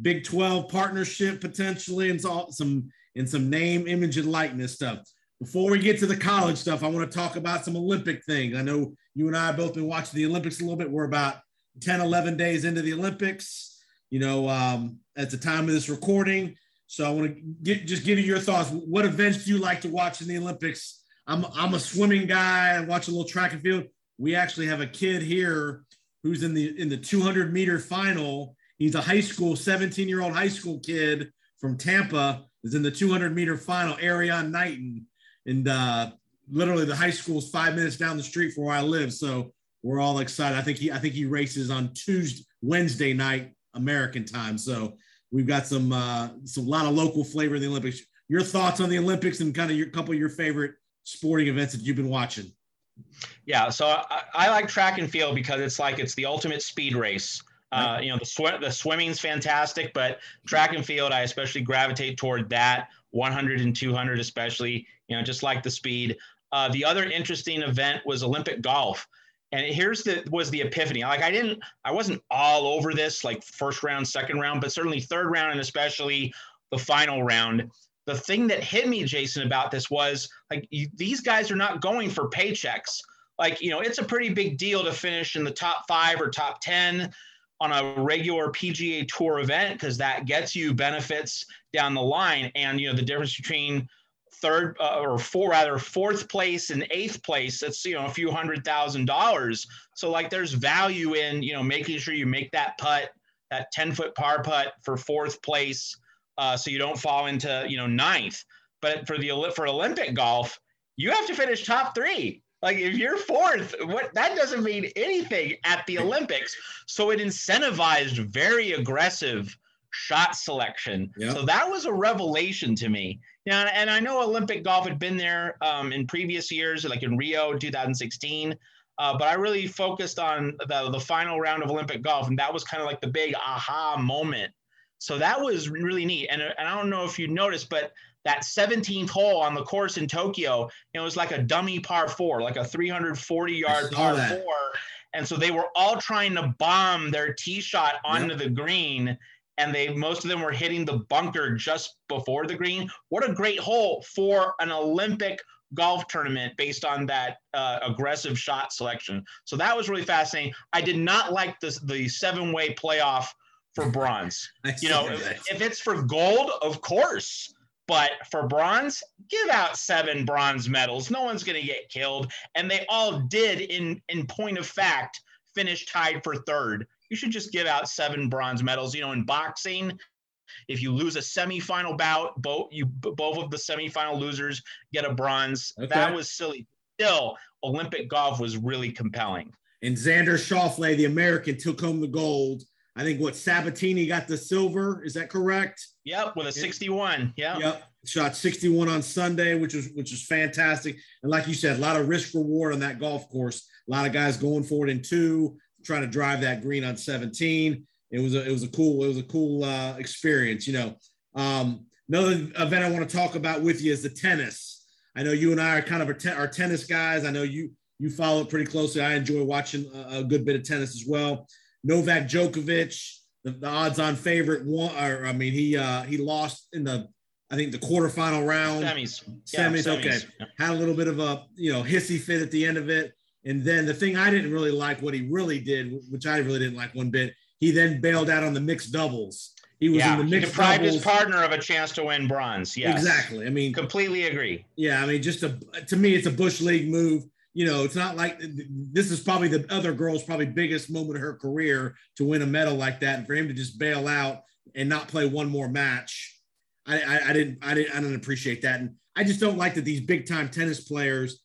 Big 12 partnership potentially and some and some name, image, and likeness stuff. Before we get to the college stuff, I want to talk about some Olympic things. I know you and I have both been watching the Olympics a little bit. We're about 10, 11 days into the Olympics, you know, um, at the time of this recording. So I want to get just give you your thoughts. What events do you like to watch in the Olympics? I'm, I'm a swimming guy. I watch a little track and field. We actually have a kid here who's in the in the 200 meter final. He's a high school, 17 year old high school kid from Tampa. Is in the 200 meter final. Erriyon Knighton, and uh, literally the high school is five minutes down the street from where I live. So we're all excited. I think he I think he races on Tuesday, Wednesday night American time. So we've got some uh, some lot of local flavor in the Olympics. Your thoughts on the Olympics and kind of your couple of your favorite sporting events that you've been watching? Yeah, so I, I like track and field because it's like it's the ultimate speed race. Uh, you know, the sw- the swimming's fantastic, but track and field, I especially gravitate toward that 100 and 200, especially. You know, just like the speed. Uh, the other interesting event was Olympic golf, and here's the was the epiphany. Like I didn't, I wasn't all over this like first round, second round, but certainly third round and especially the final round. The thing that hit me, Jason, about this was like you, these guys are not going for paychecks. Like you know, it's a pretty big deal to finish in the top five or top ten on a regular PGA Tour event because that gets you benefits down the line. And you know, the difference between third uh, or four rather fourth place and eighth place that's you know a few hundred thousand dollars. So like there's value in you know making sure you make that putt that 10 foot par putt for fourth place uh, so you don't fall into you know ninth. But for the for olympic golf you have to finish top three like if you're fourth what that doesn't mean anything at the olympics so it incentivized very aggressive shot selection Yep. so that was a revelation to me yeah, and I know Olympic golf had been there um, in previous years, like in Rio 2016. Uh, but I really focused on the, the final round of Olympic golf, and that was kind of like the big aha moment So that was really neat. And, and I don't know if you noticed, but that 17th hole on the course in Tokyo, it was like a dummy par four, like a 340 yard par that. four. And so they were all trying to bomb their tee shot onto Yep. the green. And they most of them were hitting the bunker just before the green. What a great hole for an Olympic golf tournament based on that uh, aggressive shot selection. So that was really fascinating. I did not like this the seven way playoff for bronze. You know, if, if it's for gold, of course. But for bronze, give out seven bronze medals. No one's going to get killed. And they all did, in in point of fact, finish tied for third. You should just give out seven bronze medals. You know, in boxing, if you lose a semifinal bout, both you both of the semifinal losers get a bronze. Okay. That was silly. Still, Olympic golf was really compelling. And Xander Schauffele, the American, took home the gold. I think what Sabbatini got the silver. Is that correct? Yep, with a 61. Yeah. Yep. Shot 61 on Sunday, which was which was fantastic. And like you said, a lot of risk reward on that golf course. A lot of guys going for it in two, trying to drive that green on 17. It was a it was a cool it was a cool uh, experience. You know, um, another event I want to talk about with you is the tennis. I know you and I are kind of our, te- our tennis guys. I know you you follow it pretty closely. I enjoy watching a, a good bit of tennis as well. Novak Djokovic, the, the odds-on favorite, One, Or I mean, he uh, he lost in the I think the quarterfinal round. Semis. Yeah, Semis, okay. Yeah. Had a little bit of a you know hissy fit at the end of it, and then the thing I didn't really like what he really did, which I really didn't like one bit. He then bailed out on the mixed doubles. He was yeah, in the he mixed deprived doubles. his partner of a chance to win bronze. Yes, Exactly. I mean, Completely agree. yeah, I mean, just a to me, it's a bush league move. You know, it's not like this is probably the other girl's probably biggest moment of her career to win a medal like that, and for him to just bail out and not play one more match, I, I, I didn't, I didn't, I didn't appreciate that, and I just don't like that these big time tennis players.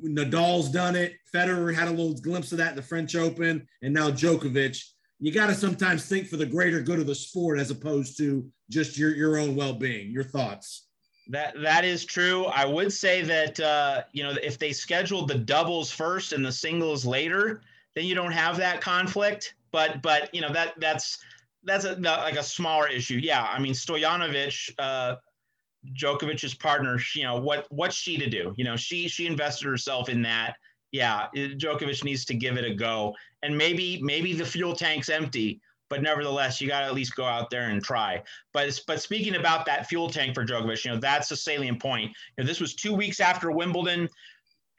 Nadal's done it. Federer had a little glimpse of that in the French Open, and now Djokovic. You got to sometimes think for the greater good of the sport as opposed to just your your own well being. Your thoughts? That that is true. I would say that uh, you know if they scheduled the doubles first and the singles later, then you don't have that conflict. But but you know that that's that's a, like a smaller issue. Yeah, I mean Stojanovic, uh, Djokovic's partner. You know what what's she to do? You know she she invested herself in that. Yeah, Djokovic needs to give it a go. And maybe maybe the fuel tank's empty, but nevertheless, you got to at least go out there and try. But but speaking about that fuel tank for Djokovic, you know that's a salient point. You know, this was two weeks after Wimbledon.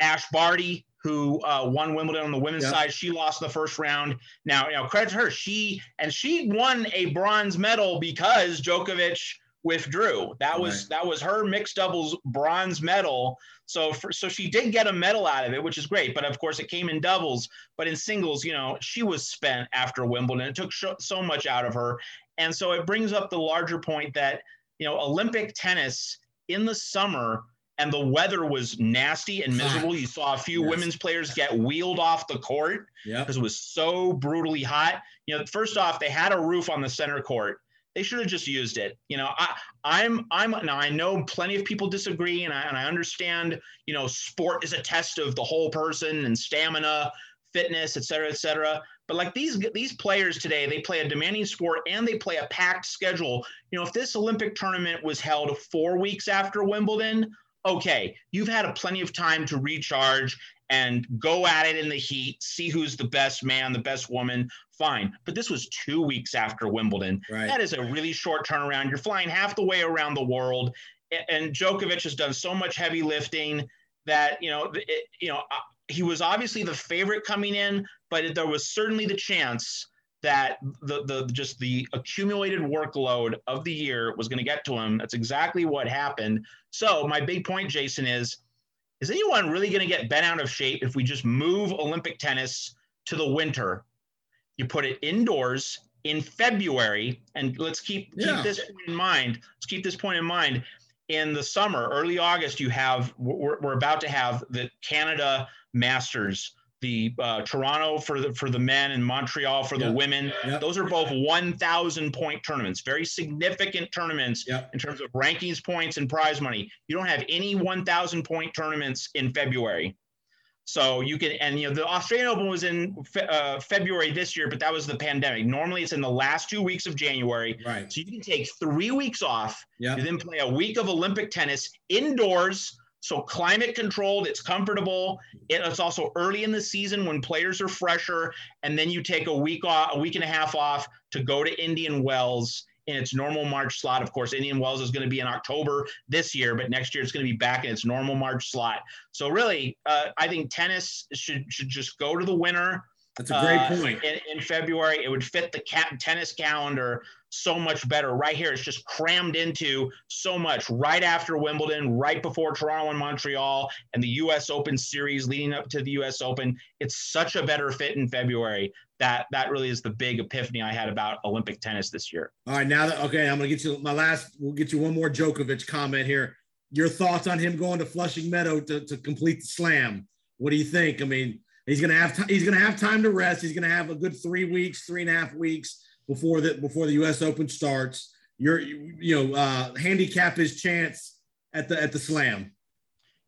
Ash Barty, who uh, won Wimbledon on the women's Yeah. side, she lost the first round. Now, you know, credit to her, she and she won a bronze medal because Djokovic withdrew. That was that was her mixed doubles bronze medal. So for, so she did get a medal out of it, which is great. But of course, it came in doubles. But in singles, you know, she was spent after Wimbledon. It took so, so much out of her, and so it brings up the larger point that you know Olympic tennis in the summer. And the weather was nasty and ah, miserable. You saw a few Yes. women's players get wheeled off the court because it was so brutally hot. You know, first off, they had a roof on the center court. They should have just used it. You know, I, I'm, I'm now I know plenty of people disagree, and I, and I understand. You know, sport is a test of the whole person and stamina, fitness, et cetera, et cetera. But like these these players today, they play a demanding sport and they play a packed schedule. You know, if this Olympic tournament was held four weeks after Wimbledon, okay, you've had a plenty of time to recharge and go at it in the heat, see who's the best man, the best woman, fine. But this was two weeks after Wimbledon. Right. That is a really short turnaround. You're flying half the way around the world, and Djokovic has done so much heavy lifting that you know, it, you know, uh, he was obviously the favorite coming in, but there was certainly the chance that the the just the accumulated workload of the year was going to get to him. That's exactly what happened. So my big point, Jason, is is anyone really going to get bent out of shape if we just move Olympic tennis to the winter? You put it indoors in February, and let's keep Yeah. keep this point in mind. Let's keep this point in mind. In the summer, early August, you have we're, we're about to have the Canada Masters, the uh, Toronto for the for the men and Montreal for Yeah. the women. Yeah. Those are both 1,000 point tournaments, very significant tournaments Yeah. in terms of rankings points and prize money. You don't have any 1,000 point tournaments in February. So you can, and you know, the Australian Open was in fe- uh, February this year, but that was the pandemic. Normally, it's in the last two weeks of January. Right. So you can take three weeks off. Yeah. You then play a week of Olympic tennis indoors. So climate controlled, it's comfortable. It- It's also early in the season when players are fresher, and then you take a week off, a week and a half off to go to Indian Wells in its normal March slot. Of course, Indian Wells is going to be in October this year, but next year it's going to be back in its normal March slot. So really, uh, I think tennis should should just go to the winter That's a great uh, point. in, in February. It would fit the ca- tennis calendar so much better. Right here, it's just crammed into so much right after Wimbledon, right before Toronto and Montreal, and the U.S. Open series leading up to the U.S. Open. It's such a better fit in February. That that really is the big epiphany I had about Olympic tennis this year. All right, now that okay, I'm gonna get you my last. We'll get you one more Djokovic comment here. Your thoughts on him going to Flushing Meadow to, to complete the slam? What do you think? I mean, he's gonna have t- he's gonna have time to rest. He's gonna have a good three weeks, three and a half weeks before the before the U.S. Open starts. You're you, know uh, handicap his chance at the at the slam.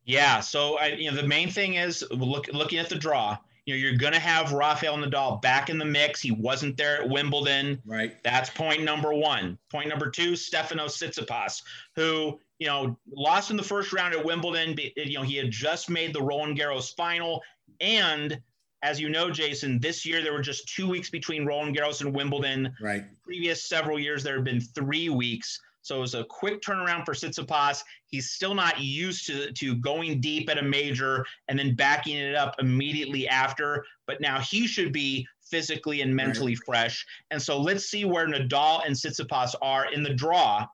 Yeah. So I, you know, the main thing is look, looking at the draw. You know, you're going to have Rafael Nadal back in the mix. He wasn't there at Wimbledon. Right. That's point number one. Point number two, Stefanos Tsitsipas, who you know lost in the first round at Wimbledon. You know, he had just made the Roland Garros final, and as you know, Jason, this year there were just two weeks between Roland Garros and Wimbledon Right. previous several years there have been three weeks so it was a quick turnaround for Tsitsipas. He's still not used to, to going deep at a major and then backing it up immediately after. But now he should be physically and mentally fresh. And so let's see where Nadal and Tsitsipas are in the draw.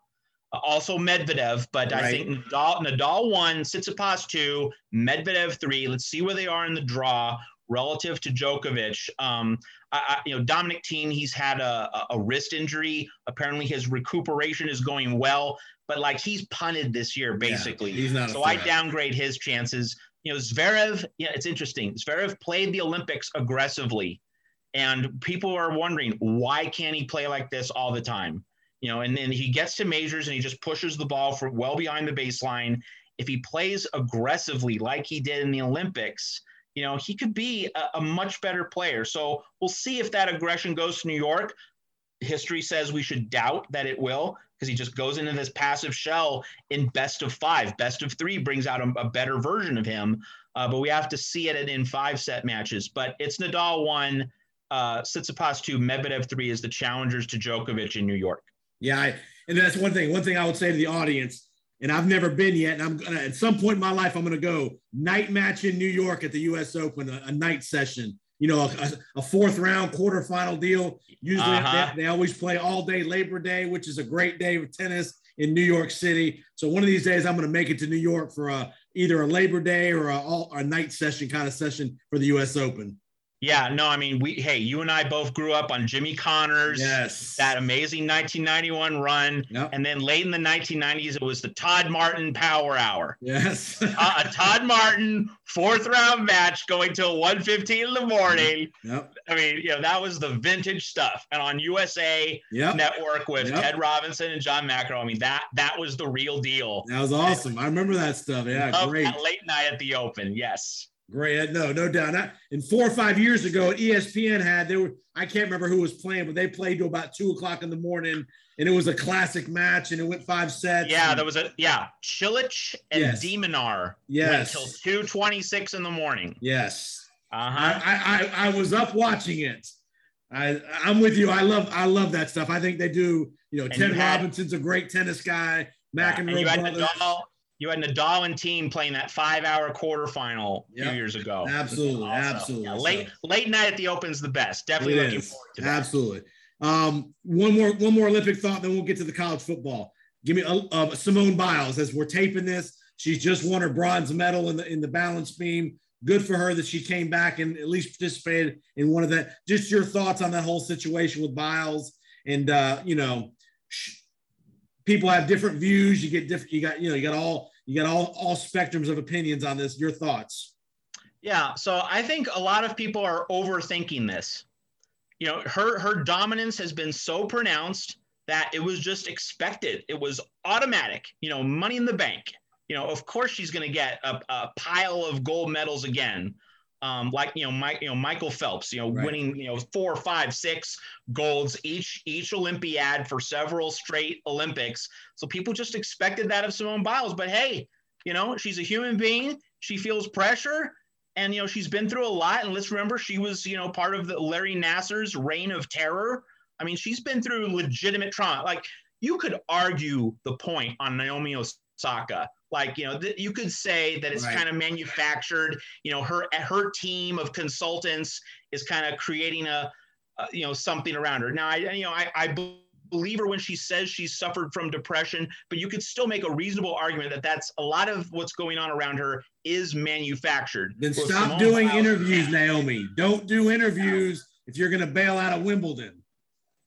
Also Medvedev, but I think Nadal, Nadal one, Tsitsipas two, Medvedev three. Let's see where they are in the draw relative to Djokovic. Um, I, I, you know, Dominic Thiem, he's had a, a- wrist injury. Apparently, his recuperation is going well, but like he's punted this year, basically. he's not so I downgrade his chances. You know, Zverev, yeah, it's interesting. Zverev played the Olympics aggressively, and people are wondering why can't he play like this all the time? You know, and then he gets to majors and he just pushes the ball for well behind the baseline. If he plays aggressively like he did in the Olympics, you know, he could be a, a much better player. So we'll see if that aggression goes to New York. History says we should doubt that it will because he just goes into this passive shell in best of five. Best of three brings out a, a better version of him, uh, but we have to see it in five set matches. But it's Nadal one, uh, Tsitsipas two, Medvedev three is the challengers to Djokovic in New York. Yeah, I, and that's one thing. One thing I would say to the audience, and I've never been yet, and I'm gonna at some point in my life I'm gonna go night match in New York at the U.S. Open, a, a night session. You know, a, a fourth round quarterfinal deal. Usually Uh-huh. they, they always play all day Labor Day, which is a great day of tennis in New York City. So one of these days I'm gonna make it to New York for a, either a Labor Day or a, all, a night session kind of session for the U.S. Open. Yeah, no, I mean, we hey, you and I both grew up on Jimmy Connors. Yes. That amazing 1991 run. Yep. And then late in the 1990s, it was the Todd Martin Power Hour. Yes. Uh, a Todd Martin fourth round match going till 1.15 in the morning. yep. I mean, you know, that was the vintage stuff. And on USA Yep. Network with Yep. Ted Robinson and John McEnroe, I mean, that that was the real deal. That was awesome. I remember that stuff. Yeah, great. that late night at the Open. Yes. Great. No, no doubt. I, and four or five years ago, ESPN had, they were, I can't remember who was playing, but they played to about two o'clock in the morning and it was a classic match and it went five sets. Yeah, and- there was a yeah, Cilic and Yes. de Minaur Yes. went till 2:26 in the morning. Yes. Uh-huh. I, I, I, was up watching it. I, I'm with you. I love, I love that stuff. I think they do, you know, And Ted you had- Robinson's a great tennis guy. Yeah, and you had. Nadal, you had Nadal and Thiem playing that five-hour quarterfinal a few years ago. Absolutely. Also, Absolutely. yeah, late late night at the Open's the best. Definitely It looking is. forward to that. Absolutely. Um, one more, one more Olympic thought, then we'll get to the college football. Give me uh, Simone Biles as we're taping this. She's just won her bronze medal in the in the balance beam. Good for her that she came back and at least participated in one of that. Just your thoughts on that whole situation with Biles and uh, you know, sh- people have different views. You get different. You got you know you got all you got all all spectrums of opinions on this. Your thoughts? Yeah, so I think a lot of people are overthinking this. You know, her her dominance has been so pronounced that it was just expected. It was automatic. You know, money in the bank. You know, of course she's going to get a, a pile of gold medals again. Um, like you know, Mike, you know, Michael Phelps, you know, Right. winning you know four, five, six golds each each Olympiad for several straight Olympics. So people just expected that of Simone Biles. But hey, you know, she's a human being. She feels pressure, and you know, she's been through a lot. And let's remember, she was you know part of the Larry Nassar's reign of terror. I mean, she's been through legitimate trauma. Like you could argue the point on Naomi Osaka. Like you know, th- you could say that it's Right. kind of manufactured. You know, her her team of consultants is kind of creating a, uh, you know, something around her. Now, I you know, I, I believe her when she says she's suffered from depression, but you could still make a reasonable argument that that's a lot of what's going on around her is manufactured. Then stop Simone doing Biles- interviews, Naomi. Don't do interviews if you're going to bail out of Wimbledon.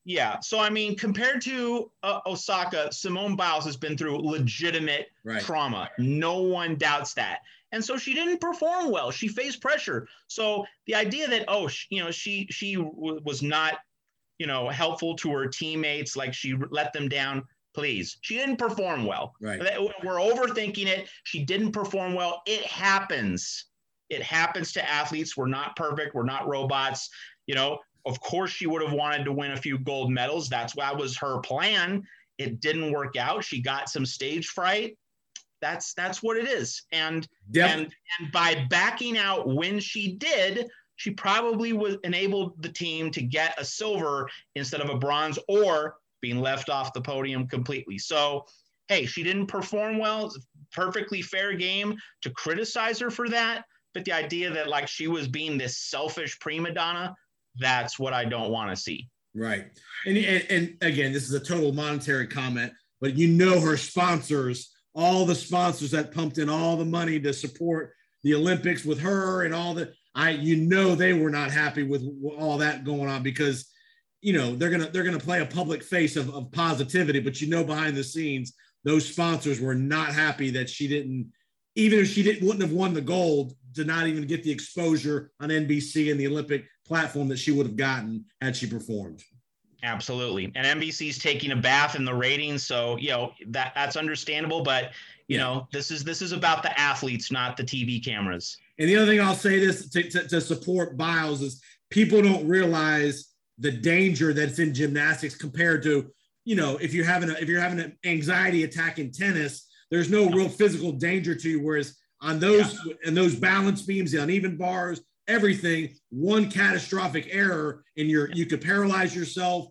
Yeah. So I mean, compared to uh, Osaka, Simone Biles has been through legitimate Right. trauma. No one doubts that. And so she didn't perform well. She faced pressure. So the idea that oh, sh- you know, she she w- was not, you know, helpful to her teammates, like she let them down. Please, she didn't perform well. Right. We're overthinking it. She didn't perform well. It happens. It happens to athletes. We're not perfect. We're not robots. You know, of course, she would have wanted to win a few gold medals. That's why was her plan. It didn't work out. She got some stage fright. That's that's what it is. And and and by backing out when she did, she probably was enabled the team to get a silver instead of a bronze or being left off the podium completely. So, hey, she didn't perform well. It's a perfectly fair game to criticize her for that. But the idea that like she was being this selfish prima donna, that's what I don't want to see. Right. And, and and again, this is a total monetary comment, but you know her sponsors, all the sponsors that pumped in all the money to support the Olympics with her and all the I you know they were not happy with all that going on because you know they're gonna they're gonna play a public face of, of positivity, but you know behind the scenes those sponsors were not happy that she didn't even if she didn't wouldn't have won the gold to not even get the exposure on NBC and the Olympic platform that she would have gotten had she performed. Absolutely. And NBC's taking a bath in the ratings, so you know that that's understandable. But you Yeah. know this is this is about the athletes, not the TV cameras. And the other thing I'll say this to, to, to support Biles is people don't realize the danger that's in gymnastics compared to, you know, if you're having a, if you're having an anxiety attack in tennis, there's no real physical danger to you. Whereas on those and those balance beams, the uneven bars, everything, one catastrophic error and you're you could paralyze yourself,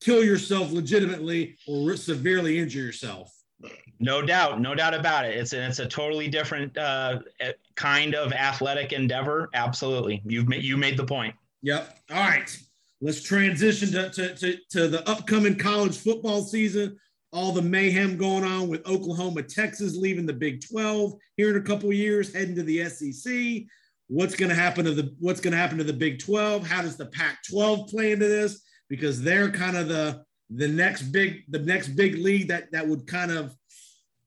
kill yourself legitimately, or severely injure yourself. No doubt, no doubt about it. It's a, it's a totally different uh, kind of athletic endeavor. Absolutely, you've made you made the point. Yep. All right. Let's transition to, to, to, to the upcoming college football season. All the mayhem going on with Oklahoma, Texas leaving the Big 12 here in a couple of years, heading to the SEC. What's going to happen to the What's going to happen to the Big 12? How does the Pac-12 play into this? Because they're kind of the the next big the next big league that that would kind of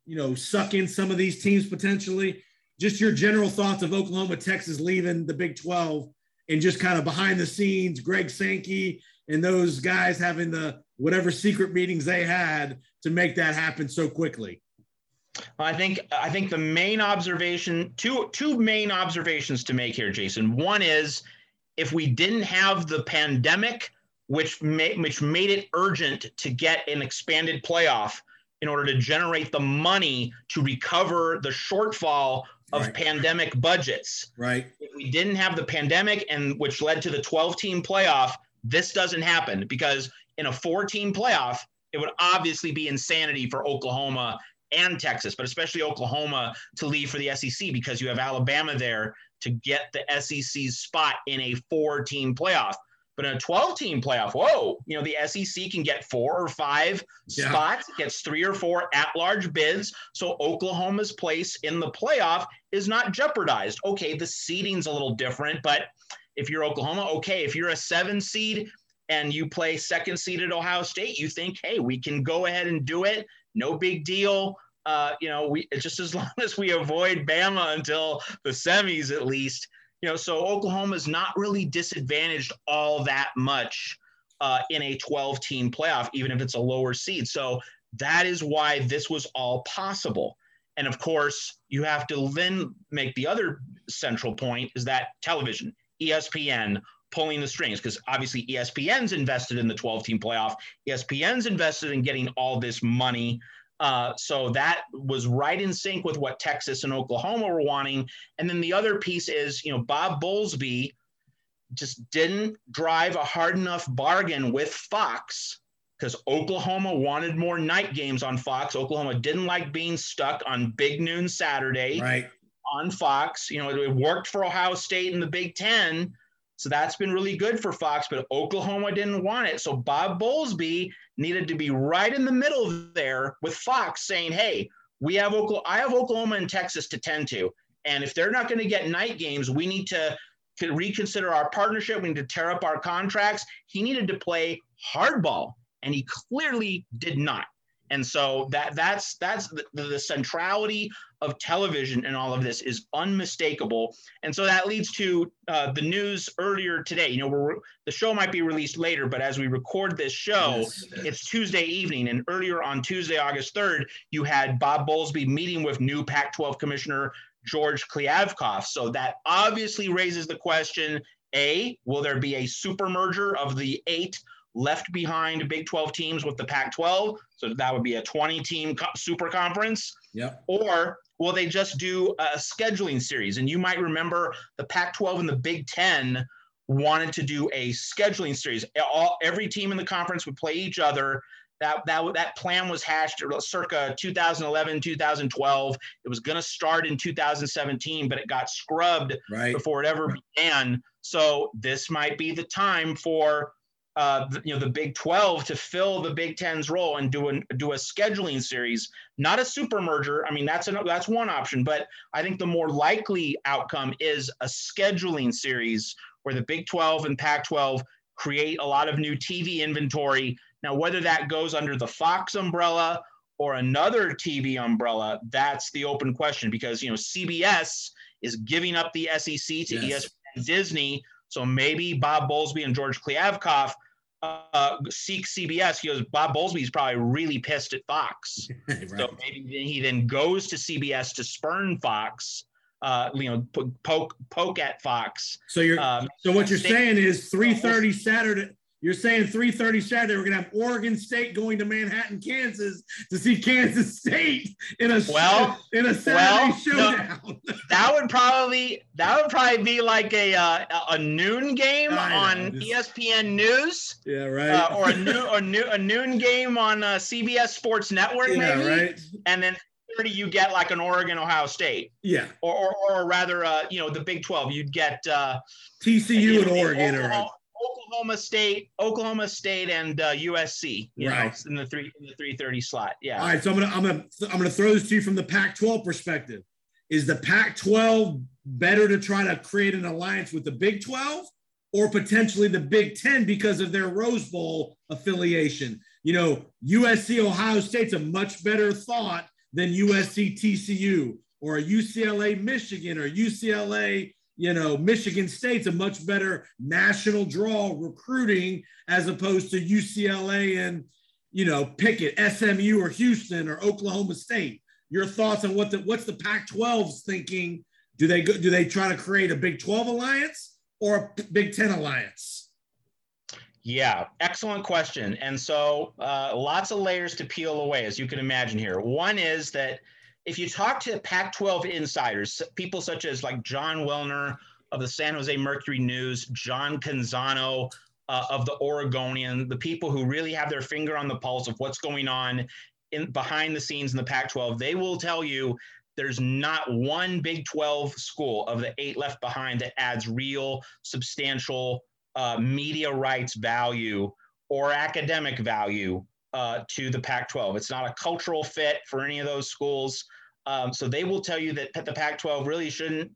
you know suck in some of these teams potentially. Just your general thoughts of Oklahoma, Texas leaving the Big 12 and just kind of behind the scenes, Greg Sankey and those guys having the whatever secret meetings they had to make that happen so quickly. I think I think the main observation two two main observations to make here, Jason. One is if we didn't have the pandemic, which made which made it urgent to get an expanded playoff in order to generate the money to recover the shortfall of Right. pandemic budgets. Right. if we didn't have the pandemic and which led to the 12 team playoff, this doesn't happen because in a four team playoff, it would obviously be insanity for Oklahoma and Texas, but especially Oklahoma to leave for the SEC because you have Alabama there to get the SEC's spot in a four team playoff. But in a 12 team playoff, whoa, you know, the SEC can get four or five Yeah. spots, gets three or four at large bids. So Oklahoma's place in the playoff is not jeopardized. Okay, the seeding's a little different, but if you're Oklahoma, okay, if you're a seven seed and you play second seed at Ohio State, you think, hey, we can go ahead and do it. No big deal. Uh, you know, we just as long as we avoid Bama until the semis at least. You know, so Oklahoma's not really disadvantaged all that much uh, in a 12 team playoff, even if it's a lower seed. So that is why this was all possible. And of course, you have to then make the other central point is that television, ESPN, pulling the strings because obviously ESPN's invested in the 12 team playoff. ESPN's invested in getting all this money. Uh, so that was right in sync with what Texas and Oklahoma were wanting. And then the other piece is, you know, Bob Bowlesby just didn't drive a hard enough bargain with Fox because Oklahoma wanted more night games on Fox. Oklahoma didn't like being stuck on big noon Saturday right. on Fox. You know, it worked for Ohio State in the Big Ten. So that's been really good for Fox, but Oklahoma didn't want it. So Bob Bowlesby needed to be right in the middle there with Fox saying, hey, we have Oklahoma, I have Oklahoma and Texas to tend to. And if they're not going to get night games, we need to, to reconsider our partnership. We need to tear up our contracts. He needed to play hardball, and he clearly did not. And so that that's that's the, the centrality of television and all of this is unmistakable. And so that leads to uh, the news earlier today. You know, we're, the show might be released later, but as we record this show, yes. it's Tuesday evening. And earlier on Tuesday, August 3rd, you had Bob Bowlesby meeting with new Pac 12 Commissioner George Kliavkoff. So that obviously raises the question A, will there be a super merger of the eight left behind Big 12 teams with the Pac 12? So that would be a 20 team co- super conference. Yep. Or will they just do a scheduling series? And you might remember the Pac 12 and the Big 10 wanted to do a scheduling series. All, every team in the conference would play each other that that that plan was hashed circa 2011 2012 it was going to start in 2017 but it got scrubbed right. before it ever began so this might be the time for uh, you know the Big 12 to fill the Big 10's role and do a do a scheduling series, not a super merger. I mean that's an, that's one option, but I think the more likely outcome is a scheduling series where the Big 12 and Pac 12 create a lot of new TV inventory now, whether that goes under the Fox umbrella or another TV umbrella, that's the open question because you know CBS is giving up the SEC to yes. ESPN Disney. So maybe Bob Bowlesby and George Kliavkoff uh, seek CBS. He goes, Bob Bowlesby's probably really pissed at Fox. right. So maybe he then goes to CBS to spurn Fox. Uh, you know, poke poke at Fox. So you're um, so what you're saying is 3:30 Saturday you're saying 3:30 Saturday we're gonna have Oregon State going to Manhattan, Kansas to see Kansas State in a well in a Saturday well, showdown. No, that would probably that would probably be like a uh, a noon game on ESPN News. Yeah, right. Uh, or a noon or new, a noon game on uh, CBS Sports Network, yeah, maybe. Right. And then 30 you get like an Oregon Ohio State. Yeah. Or or, or rather, uh, you know, the Big 12. You'd get uh, TCU and Oregon. Oklahoma, Oklahoma State, Oklahoma State, and uh, USC. You right. know, in the three in the three thirty slot. Yeah. All right. So I'm gonna I'm gonna I'm gonna throw this to you from the Pac-12 perspective. Is the Pac-12 better to try to create an alliance with the Big 12 or potentially the Big 10 because of their Rose Bowl affiliation? You know, USC Ohio State's a much better thought than USC TCU or a UCLA Michigan or UCLA you know, Michigan State's a much better national draw recruiting as opposed to UCLA and, you know, Pickett, SMU or Houston or Oklahoma State. Your thoughts on what the what's the Pac-12's thinking? Do they go, do they try to create a Big 12 alliance or a Big 10 alliance? Yeah, excellent question. And so uh, lots of layers to peel away, as you can imagine here. One is that if you talk to Pac-12 insiders, people such as like Jon Wilner of the San Jose Mercury News, John Canzano uh, of the Oregonian, the people who really have their finger on the pulse of what's going on in behind the scenes in the Pac-12, they will tell you there's not one Big 12 school of the eight left behind that adds real, substantial uh, media rights value or academic value uh, to the Pac 12. It's not a cultural fit for any of those schools. Um, so they will tell you that the Pac 12 really shouldn't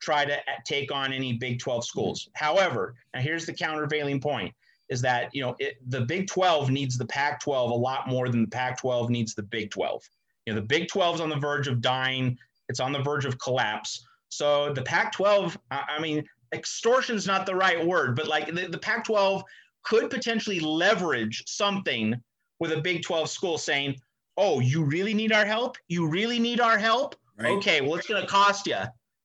try to take on any Big 12 schools. However, now here's the countervailing point is that you know it, the Big 12 needs the Pac 12 a lot more than the Pac 12 needs the Big 12. You know the Big 12 is on the verge of dying. It's on the verge of collapse. So the Pac 12, I, I mean, extortion is not the right word, but like the, the Pac 12 could potentially leverage something with a Big 12 school saying, oh, you really need our help? You really need our help? Right. Okay, well, it's going to cost you.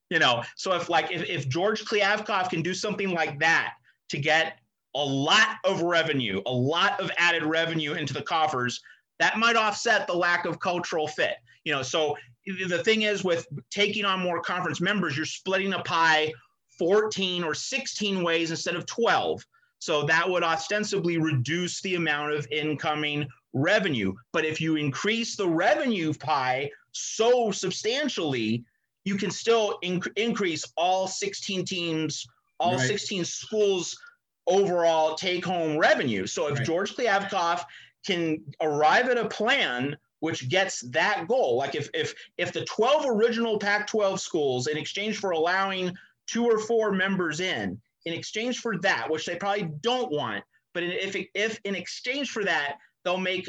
You know, so if like if, if George Kliavkoff can do something like that to get a lot of revenue, a lot of added revenue into the coffers, that might offset the lack of cultural fit. You know, so the thing is with taking on more conference members, you're splitting a pie 14 or 16 ways instead of 12. So that would ostensibly reduce the amount of incoming revenue. But if you increase the revenue pie so substantially, you can still inc- increase all 16 teams, all Right. 16 schools overall take home revenue. So if Right. George Kliavkoff can arrive at a plan which gets that goal, like if if if the 12 original Pac-12 schools in exchange for allowing two or four members in, in exchange for that, which they probably don't want, but if if in exchange for that they'll make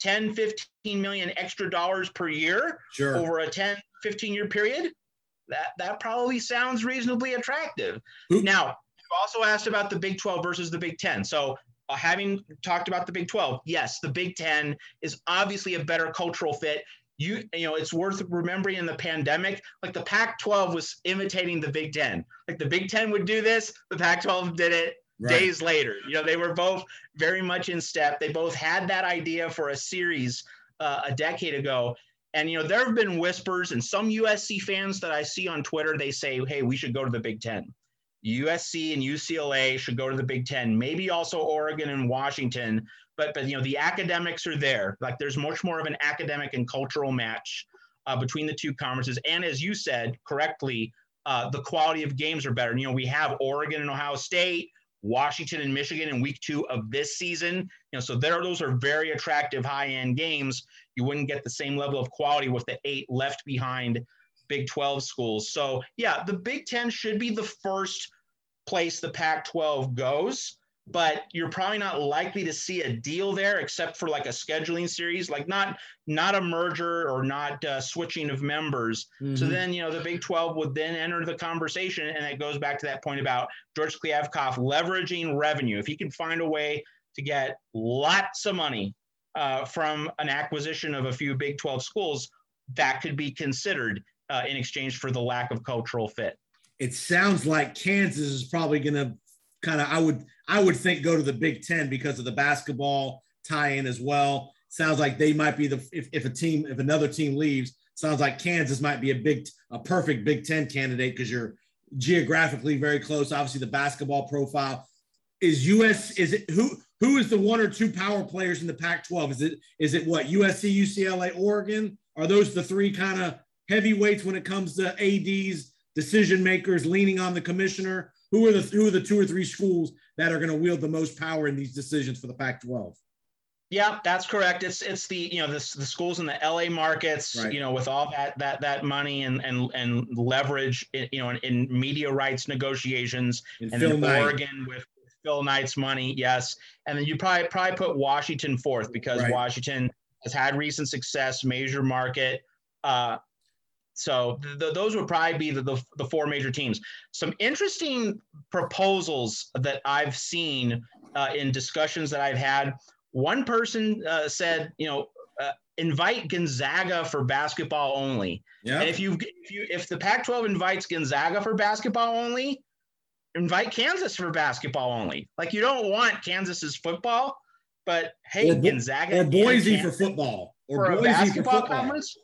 10 15 million extra dollars per year Sure. over a 10 15 year period that that probably sounds reasonably attractive. Who- now you also asked about the big 12 versus the big 10 so uh, having talked about the big 12 yes the big 10 is obviously a better cultural fit. You you know it's worth remembering in the pandemic like the pac 12 was imitating the big 10 like the big 10 would do this the pac 12 did it Right. days later. You know they were both very much in step. They both had that idea for a series uh, a decade ago. And you know there have been whispers and some usc fans that i see on twitter they say hey we should go to the big 10 usc and ucla should go to the big 10 maybe also oregon and washington but but you know the academics are there. Like there's much more of an academic and cultural match uh, between the two conferences. And as you said correctly uh, the quality of games are better. You know we have oregon and ohio state Washington and Michigan in week two of this season. You know, so there those are very attractive high-end games. You wouldn't get the same level of quality with the eight left behind Big 12 schools. So yeah, the Big Ten should be the first place the Pac-12 goes, but you're probably not likely to see a deal there except for like a scheduling series, like not not a merger or not uh, switching of members. So Mhm. then, you know, the Big 12 would then enter the conversation. And it goes back to that point about George Kliavkoff leveraging revenue. If he can find a way to get lots of money uh, from an acquisition of a few Big 12 schools, that could be considered uh, in exchange for the lack of cultural fit. it sounds like Kansas is probably going to kind of I would I would think go to the Big Ten because of the basketball tie-in as well. Sounds like they might be the if, if a team if another team leaves, sounds like Kansas might be a big a perfect Big Ten candidate because you're geographically very close. Obviously, the basketball profile is US. Is it who who is the one or two power players in the Pac-12? Is it is it what USC, UCLA, Oregon? Are those the three kind of heavyweights when it comes to ads, decision makers, leaning on the commissioner? Who are the who are the two or three schools that are going to wield the most power in these decisions for the Pac-12? Yeah, that's correct. It's it's the you know the, the schools in the LA markets, Right. you know, with all that that that money and and and leverage, in, you know, in, in media rights negotiations, And and then Knight. Oregon with Phil Knight's money, yes, and then you probably probably put Washington fourth because Right. Washington has had recent success, major market. Uh, so th- th- those would probably be the, the the four major teams. Some interesting proposals that I've seen uh, in discussions that I've had. One person uh, said, you know, uh, invite Gonzaga for basketball only. Yeah. And if you if you if the Pac-12 invites Gonzaga for basketball only, invite Kansas for basketball only. Like you don't want Kansas's football, but hey, Or Gonzaga or Boise for football. Or for a Boise for basketball football. conference.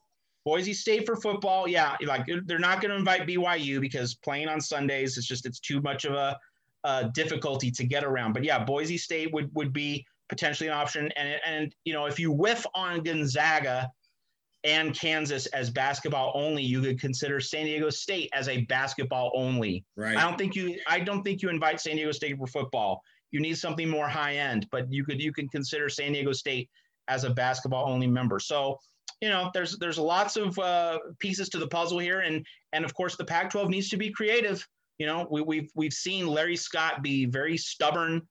Boise State for football, yeah. Like they're not going to invite BYU because playing on Sundays is just it's too much of a, uh difficulty to get around. But yeah, Boise State would would be potentially an option. And and you know if you whiff on Gonzaga and Kansas as basketball only, you could consider San Diego State as a basketball only. Right. I don't think you I don't think you invite San Diego State for football. You need something more high end, but you could you can consider San Diego State as a basketball only member. So, you know, there's there's lots of uh, pieces to the puzzle here, and and of course the Pac-12 needs to be creative. You know, we, we've we've seen Larry Scott be very stubborn,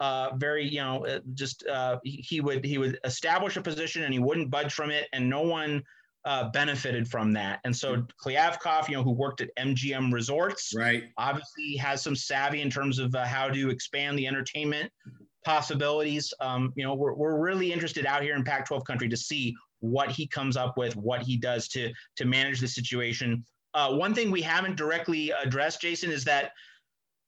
uh, very you know uh, just uh, he, would he would establish a position and he wouldn't budge from it, and no one uh, benefited from that. And so Kliavkoff, you know, who worked at MGM Resorts, right, obviously has some savvy in terms of uh, how to expand the entertainment possibilities. Um, you know, we're, we're really interested out here in Pac-12 country to see what he comes up with, what he does to to manage the situation. Uh, one thing we haven't directly addressed, Jason, is that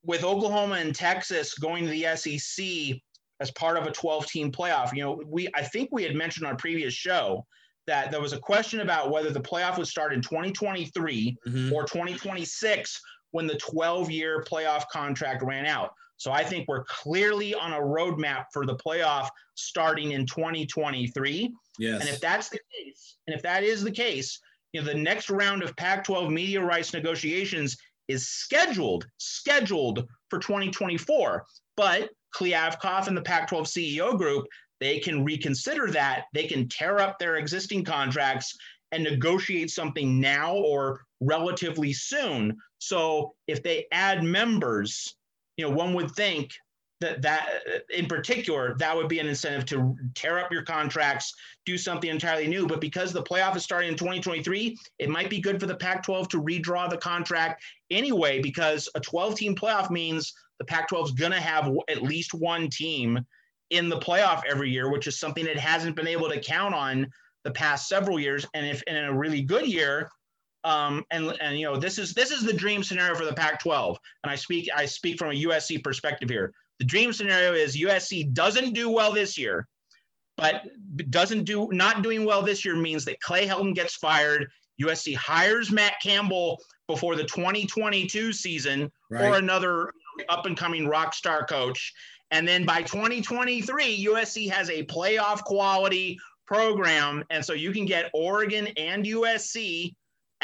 with Oklahoma and Texas going to the SEC as part of a 12 team playoff, you know, we I think we had mentioned on a previous show that there was a question about whether the playoff would start in 2023 Mhm. or 2026 when the 12 year playoff contract ran out. So I think we're clearly on a roadmap for the playoff starting in 2023. Yes. And if that's the case, and if that is the case, you know, the next round of Pac-12 media rights negotiations is scheduled, scheduled for 2024. But Kliavkoff and the Pac-12 CEO group, they can reconsider that. They can tear up their existing contracts and negotiate something now or relatively soon. So if they add members, you know, one would think that that uh, in particular that would be an incentive to tear up your contracts do something entirely new. But because the playoff is starting in 2023 it might be good for the pac 12 to redraw the contract anyway because a 12 team playoff means the pac 12 is going to have at least one team in the playoff every year which is something it hasn't been able to count on the past several years. And if in a really good year um, and and you know this is this is the dream scenario for the Pac-12, and I speak I speak from a USC perspective here. The dream scenario is USC doesn't do well this year, but doesn't do not doing well this year means that Clay Helton gets fired. USC hires Matt Campbell before the 2022 season or another up and coming rock star coach, and then by 2023 USC has a playoff quality program, and so you can get Oregon and USC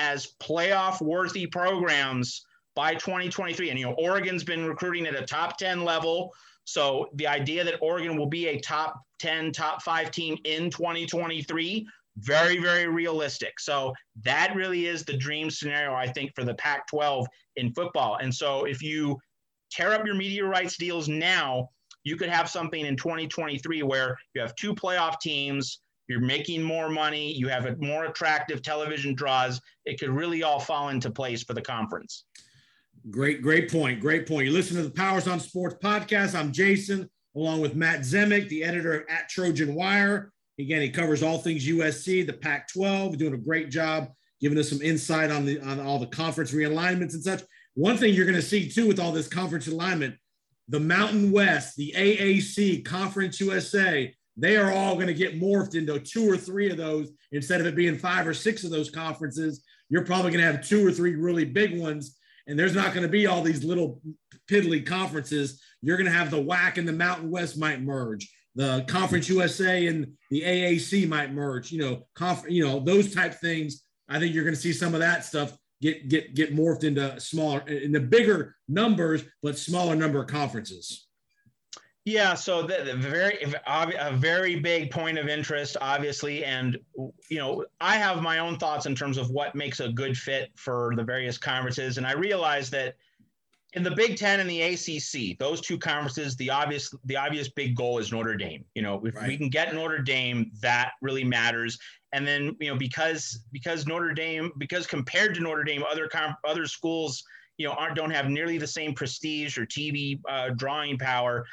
as playoff worthy programs by 2023. And you know, Oregon's been recruiting at a top 10 level. So the idea that Oregon will be a top 10, top five team in 2023, very, very realistic. So that really is the dream scenario, I think, for the Pac 12 in football. And so if you tear up your media rights deals now, you could have something in 2023 where you have two playoff teams, you're making more money, you have more attractive television draws. It could really all fall into place for the conference. Great, great point. Great point. You listen to the Powers on Sports podcast. I'm Jason, along with Matt Zemek, the editor of at Trojan Wire. Again, he covers all things USC, the Pac-12, doing a great job giving us some insight on the on all the conference realignments and such. One thing you're going to see too with all this conference alignment, the Mountain West, the AAC, Conference USA, they are all going to get morphed into two or three of those instead of it being five or six of those conferences. You're probably going to have two or three really big ones and there's not going to be all these little piddly conferences. You're going to have the WAC and the Mountain West might merge. The Conference USA and the AAC might merge. You know, conf- you know those type things. I think you're going to see some of that stuff get get get morphed into smaller, into bigger numbers, but smaller number of conferences. Yeah, so the, the very a very big point of interest, obviously, and you know I have my own thoughts in terms of what makes a good fit for the various conferences, and I realize that in the Big Ten and the ACC, those two conferences, the obvious the obvious big goal is Notre Dame. You know, if Right. we can get Notre Dame, that really matters. And then you know because because Notre Dame because compared to Notre Dame, other com- other schools you know aren't don't have nearly the same prestige or TV uh, drawing power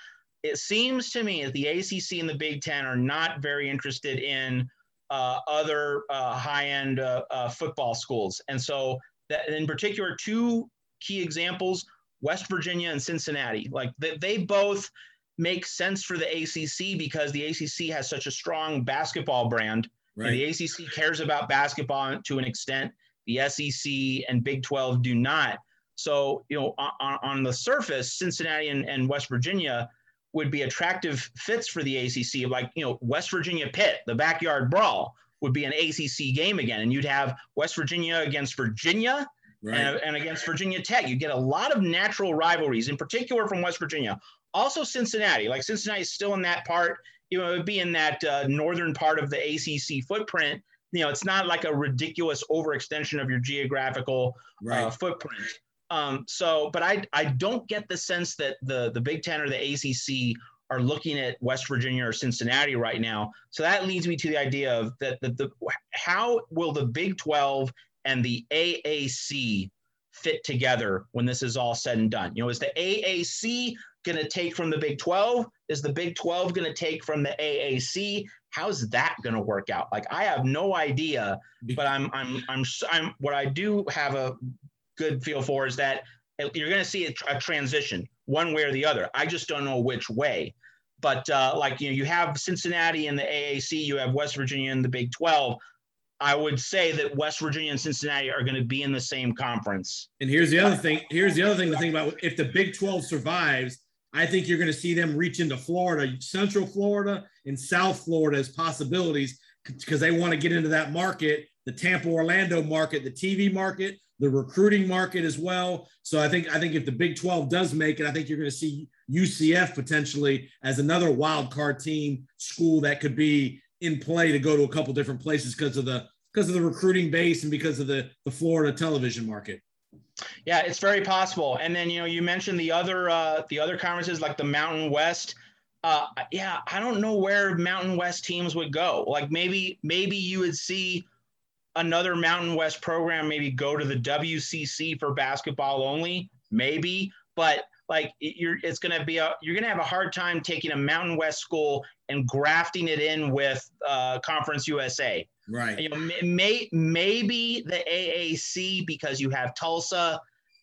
it seems to me that the ACC and the Big Ten are not very interested in uh, other uh, high-end uh, uh, football schools, and so that in particular, two key examples: West Virginia and Cincinnati. Like they, they both make sense for the ACC because the ACC has such a strong basketball brand. And the ACC cares about basketball to an extent. The SEC and Big 12 do not. So, you know, on, on the surface, Cincinnati and, and West Virginia would be attractive fits for the ACC. Like, you know, West Virginia Pitt, the backyard brawl would be an ACC game again. And you'd have West Virginia against Virginia and, and against Virginia Tech. You get a lot of natural rivalries, in particular from West Virginia. Also, Cincinnati. Like, Cincinnati is still in that part, you know, it would be in that uh, northern part of the ACC footprint. You know, it's not like a ridiculous overextension of your geographical uh, footprint. Um, so, but I I don't get the sense that the the Big Ten or the ACC are looking at West Virginia or Cincinnati right now. So that leads me to the idea of that the, the how will the Big Twelve and the AAC fit together when this is all said and done? You know, is the AAC going to take from the Big 12? Is the Big 12 going to take from the AAC? How's that going to work out? Like I have no idea, but I'm I'm I'm I'm what I do have a good feel for is that you're going to see a, a transition one way or the other. I just don't know which way. But uh, like you know, you have Cincinnati in the AAC, you have West Virginia in the Big 12. I would say that West Virginia and Cincinnati are going to be in the same conference. And here's the other thing. Here's the other thing to think about. If the Big 12 survives, I think you're going to see them reach into Florida, Central Florida, and South Florida as possibilities because they want to get into that market, the Tampa Orlando market, the TV market, the recruiting market as well. So I think I think if the Big 12 does make it, I think you're going to see UCF potentially as another wild card team school that could be in play to go to a couple different places because of the because of the recruiting base and because of the the Florida television market. Yeah, it's very possible. And then you know you mentioned the other uh, the other conferences like the Mountain West. Uh, yeah, I don't know where Mountain West teams would go. Like maybe maybe you would see another Mountain West program maybe go to the WCC for basketball only, maybe, but like you're it's going to be a you're going to have a hard time taking a Mountain West school and grafting it in with uh, Conference USA. Right. You know, may, maybe the AAC because you have Tulsa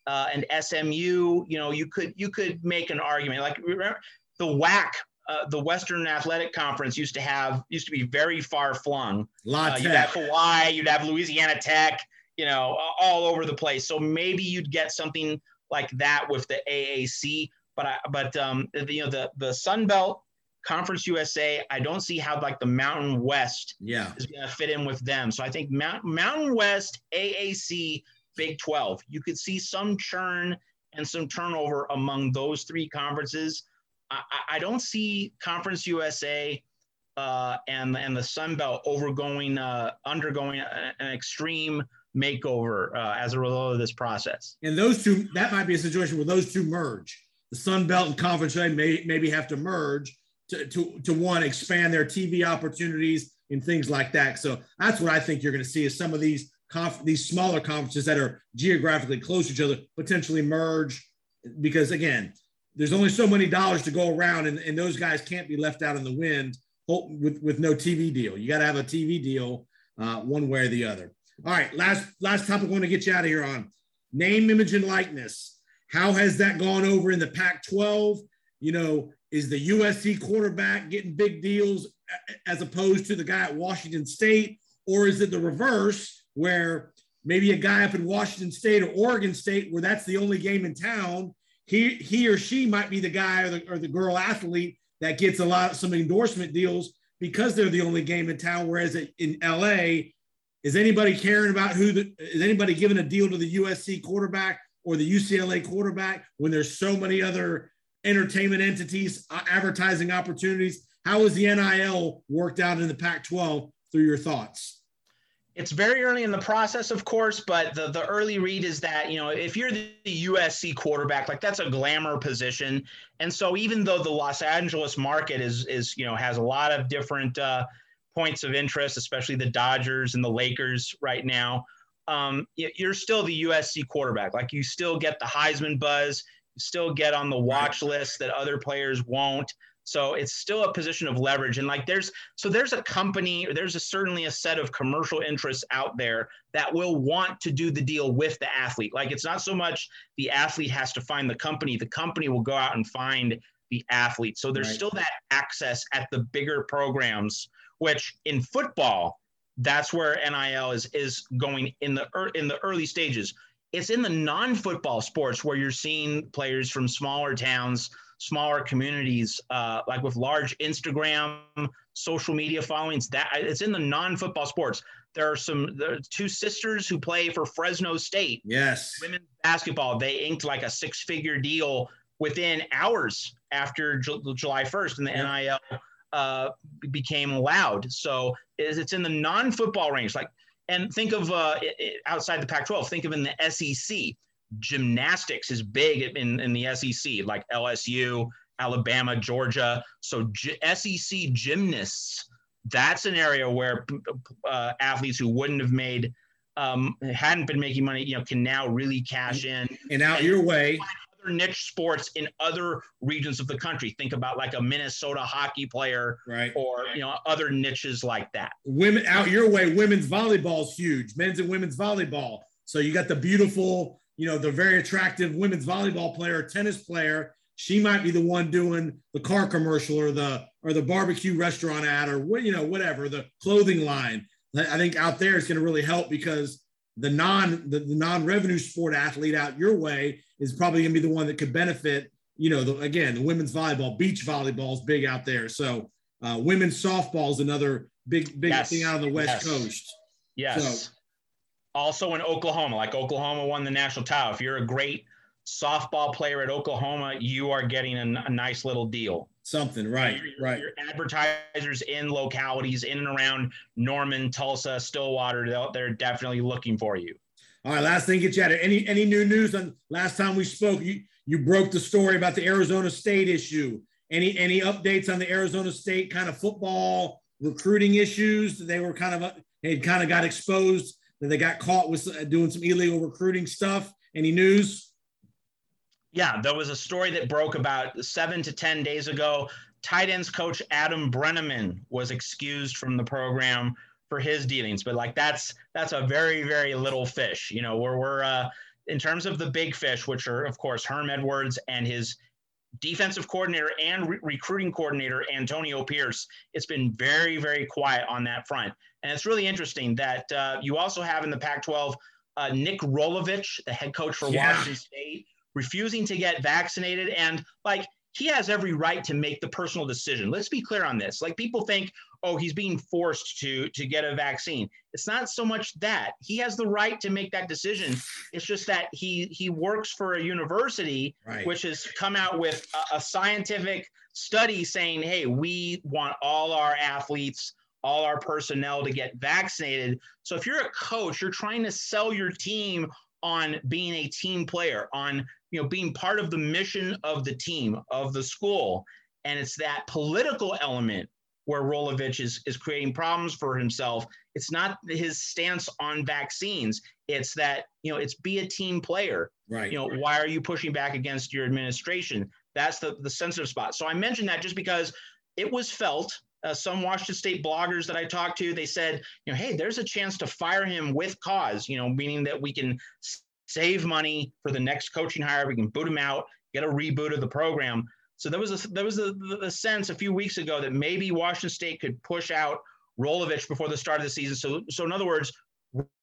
uh, and SMU. You know, you could you could make an argument like remember the WAC uh, the Western Athletic Conference used to have used to be very far flung. Uh, you'd have Hawaii, you'd have Louisiana Tech, you know, all over the place. So maybe you'd get something like that with the AAC. But I, but um, the, you know the the Sun Belt Conference USA, I don't see how like the Mountain West yeah. is going to fit in with them. So I think Mount, Mountain West, AAC, Big 12, you could see some churn and some turnover among those three conferences. I, I don't see Conference USA uh, and and the Sun Belt overgoing uh, undergoing an extreme makeover uh, as a result of this process. And those two, that might be a situation where those two merge. The Sun Belt and Conference USA may maybe have to merge to, to, to one expand their TV opportunities and things like that. So that's what I think you're going to see is some of these conf- these smaller conferences that are geographically close to each other potentially merge because again, there's only so many dollars to go around and, and those guys can't be left out in the wind with, with no TV deal. You got to have a TV deal uh, one way or the other. All right, last last topic I want to get you out of here on name, image, and likeness. How has that gone over in the Pac-12? You know, is the USC quarterback getting big deals as opposed to the guy at Washington State, or is it the reverse where maybe a guy up in Washington State or Oregon State, where that's the only game in town, he he or she might be the guy or the, or the girl athlete that gets a lot of some endorsement deals because they're the only game in town. Whereas in LA, is anybody caring about who the is anybody giving a deal to the USC quarterback or the UCLA quarterback when there's so many other entertainment entities, uh, advertising opportunities? How is the NIL worked out in the Pac-12 through your thoughts? It's very early in the process, of course, but the, the early read is that, you know, if you're the USC quarterback, like that's a glamour position. And so even though the Los Angeles market is, is you know, has a lot of different uh, points of interest, especially the Dodgers and the Lakers right now, um, you're still the USC quarterback. Like you still get the Heisman buzz, you still get on the watch list that other players won't. So it's still a position of leverage. And like there's so there's a company, there's a, certainly a set of commercial interests out there that will want to do the deal with the athlete. Like it's not so much the athlete has to find the company, the company will go out and find the athlete. So there's right. still that access at the bigger programs, which in football, that's where NIL is is going in the in the early stages. It's in the non-football sports where you're seeing players from smaller towns smaller communities, uh, like with large Instagram, social media followings. That it's in the non-football sports. There are some there are two sisters who play for Fresno State. Yes, women's basketball. They inked like a six-figure deal within hours after J- July 1st, and the yeah. NIL uh, became allowed. So it's in the non-football range. Like, and think of uh, outside the Pac-12. Think of in the SEC gymnastics is big in, in the SEC, like LSU, Alabama, Georgia. So G- SEC gymnasts, that's an area where uh, athletes who wouldn't have made, um, hadn't been making money, you know, can now really cash in and out and your way. Other niche sports in other regions of the country. Think about like a Minnesota hockey player, right? Or you know other niches like that. Women out your way. Women's volleyball is huge. Men's and women's volleyball. So you got the beautiful, you know, the very attractive women's volleyball player, tennis player. She might be the one doing the car commercial or the or the barbecue restaurant ad or what you know whatever the clothing line. I think out there is going to really help because the non the, the non-revenue sport athlete out your way is probably going to be the one that could benefit you know the, again the women's volleyball beach volleyball is big out there so uh, women's softball is another big big Yes. thing out on the west Yes. coast Yes. Also in Oklahoma, like Oklahoma won the national title. If you're a great softball player at Oklahoma, you are getting a, a nice little deal. something right right Your advertisers in localities in and around Norman, Tulsa, Stillwater, they're, they're definitely looking for you. all right last thing get you out of any any new news on last time we spoke you you broke the story about the arizona state issue any any updates on the arizona state kind of football recruiting issues they were kind of uh, they kind of got exposed that they got caught with uh, doing some illegal recruiting stuff any news Yeah, there was a story that broke about seven to 10 days ago. Tight ends coach Adam Breneman was excused from the program for his dealings, but like that's that's a very very little fish. You know, where we're uh, in terms of the big fish, which are of course Herm Edwards and his defensive coordinator and re- recruiting coordinator Antonio Pierce. It's been very very quiet on that front, and it's really interesting that uh, you also have in the Pac-12 uh, Nick Rolovich, the head coach for Yeah. Washington State refusing to get vaccinated. And like he has every right to make the personal decision. Let's be clear on this. Like people think oh he's being forced to to get a vaccine. It's not so much that. He has the right to make that decision. It's just that he he works for a university Right. which has come out with a, a scientific study saying hey we want all our athletes all our personnel to get vaccinated. So if you're a coach you're trying to sell your team on being a team player on you know being part of the mission of the team of the school. And it's that political element where Rolovich is is creating problems for himself. It's not his stance on vaccines. It's that you know it's be a team player. Right. You know why are you pushing back against your administration? That's the the sensitive spot. So i mentioned that just because it was felt uh, some washington state bloggers that i talked to they said you know hey there's a chance to fire him with cause you know meaning that we can save money for the next coaching hire. We can boot him out get a reboot of the program. So there was a there was a, a sense a few weeks ago that maybe washington state could push out rolovich before the start of the season. So so in other words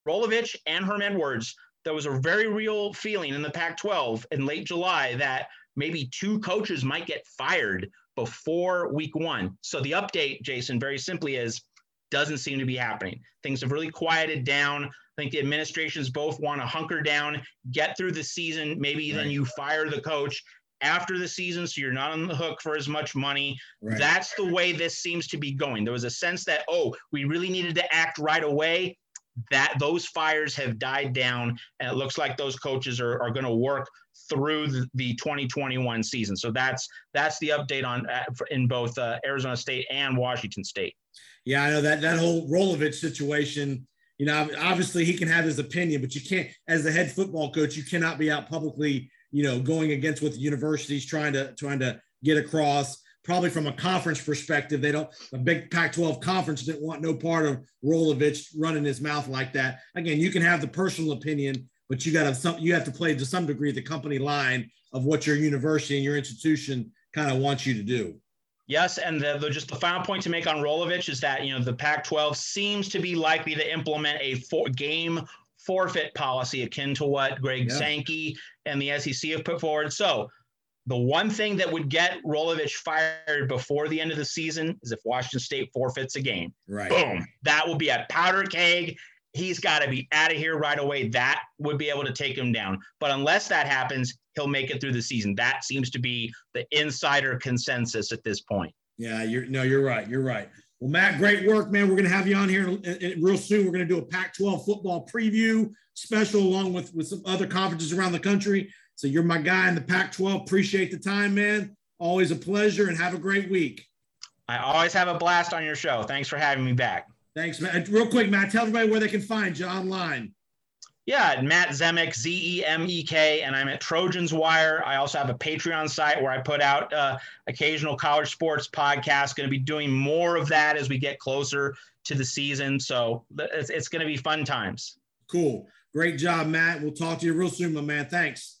rolovich and herm edwards there was a very real feeling in the Pac 12 in late July that maybe two coaches might get fired before week one. So the update, Jason, very simply is doesn't seem to be happening. Things have really quieted down. I think the administrations both want to hunker down, get through the season. Maybe then you fire the coach after the season so you're not on the hook for as much money. Right. That's the way this seems to be going. There was a sense that, oh, we really needed to act right away that those fires have died down and it looks like those coaches are, are going to work through the, the 2021 season so that's that's the update on uh, in both uh, arizona state and washington state Yeah, I know that that whole Rolovich situation. You know, obviously he can have his opinion, but you can't, as the head football coach, you cannot be out publicly, you know, going against what the university's trying to trying to get across. Probably from a conference perspective, they don't. A big Pac-12 conference didn't want no part of Rolovich running his mouth like that. Again, you can have the personal opinion, but you got to some. You have to play to some degree the company line of what your university and your institution kind of wants you to do. Yes, and the, the just the final point to make on Rolovich is that you know the Pac-12 seems to be likely to implement a for, game forfeit policy akin to what Greg Yeah. Sankey and the SEC have put forward. So the one thing that would get Rolovich fired before the end of the season is if Washington State forfeits a game. Right. Boom, that will be a powder keg. He's got to be out of here right away. That would be able to take him down. But unless that happens, he'll make it through the season. That seems to be the insider consensus at this point. Yeah, you're no, you're right. You're right. Well, Matt, great work, man. We're going to have you on here in- in- real soon. We're going to do a Pac-12 football preview special along with with some other conferences around the country. So you're my guy in the Pac-12. Appreciate the time, man. Always a pleasure, and have a great week. I always have a blast on your show. Thanks for having me back. Thanks, man. Real quick, Matt, tell everybody where they can find you online. Yeah, Matt Zemek, Z E M E K, and I'm at Trojans Wire. I also have a Patreon site where I put out uh, occasional college sports podcasts. Going to be doing more of that as we get closer to the season. So it's, it's going to be fun times. Cool. Great job, Matt. We'll talk to you real soon, my man. Thanks.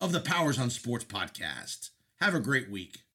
of the Powers on Sports podcast. Have a great week.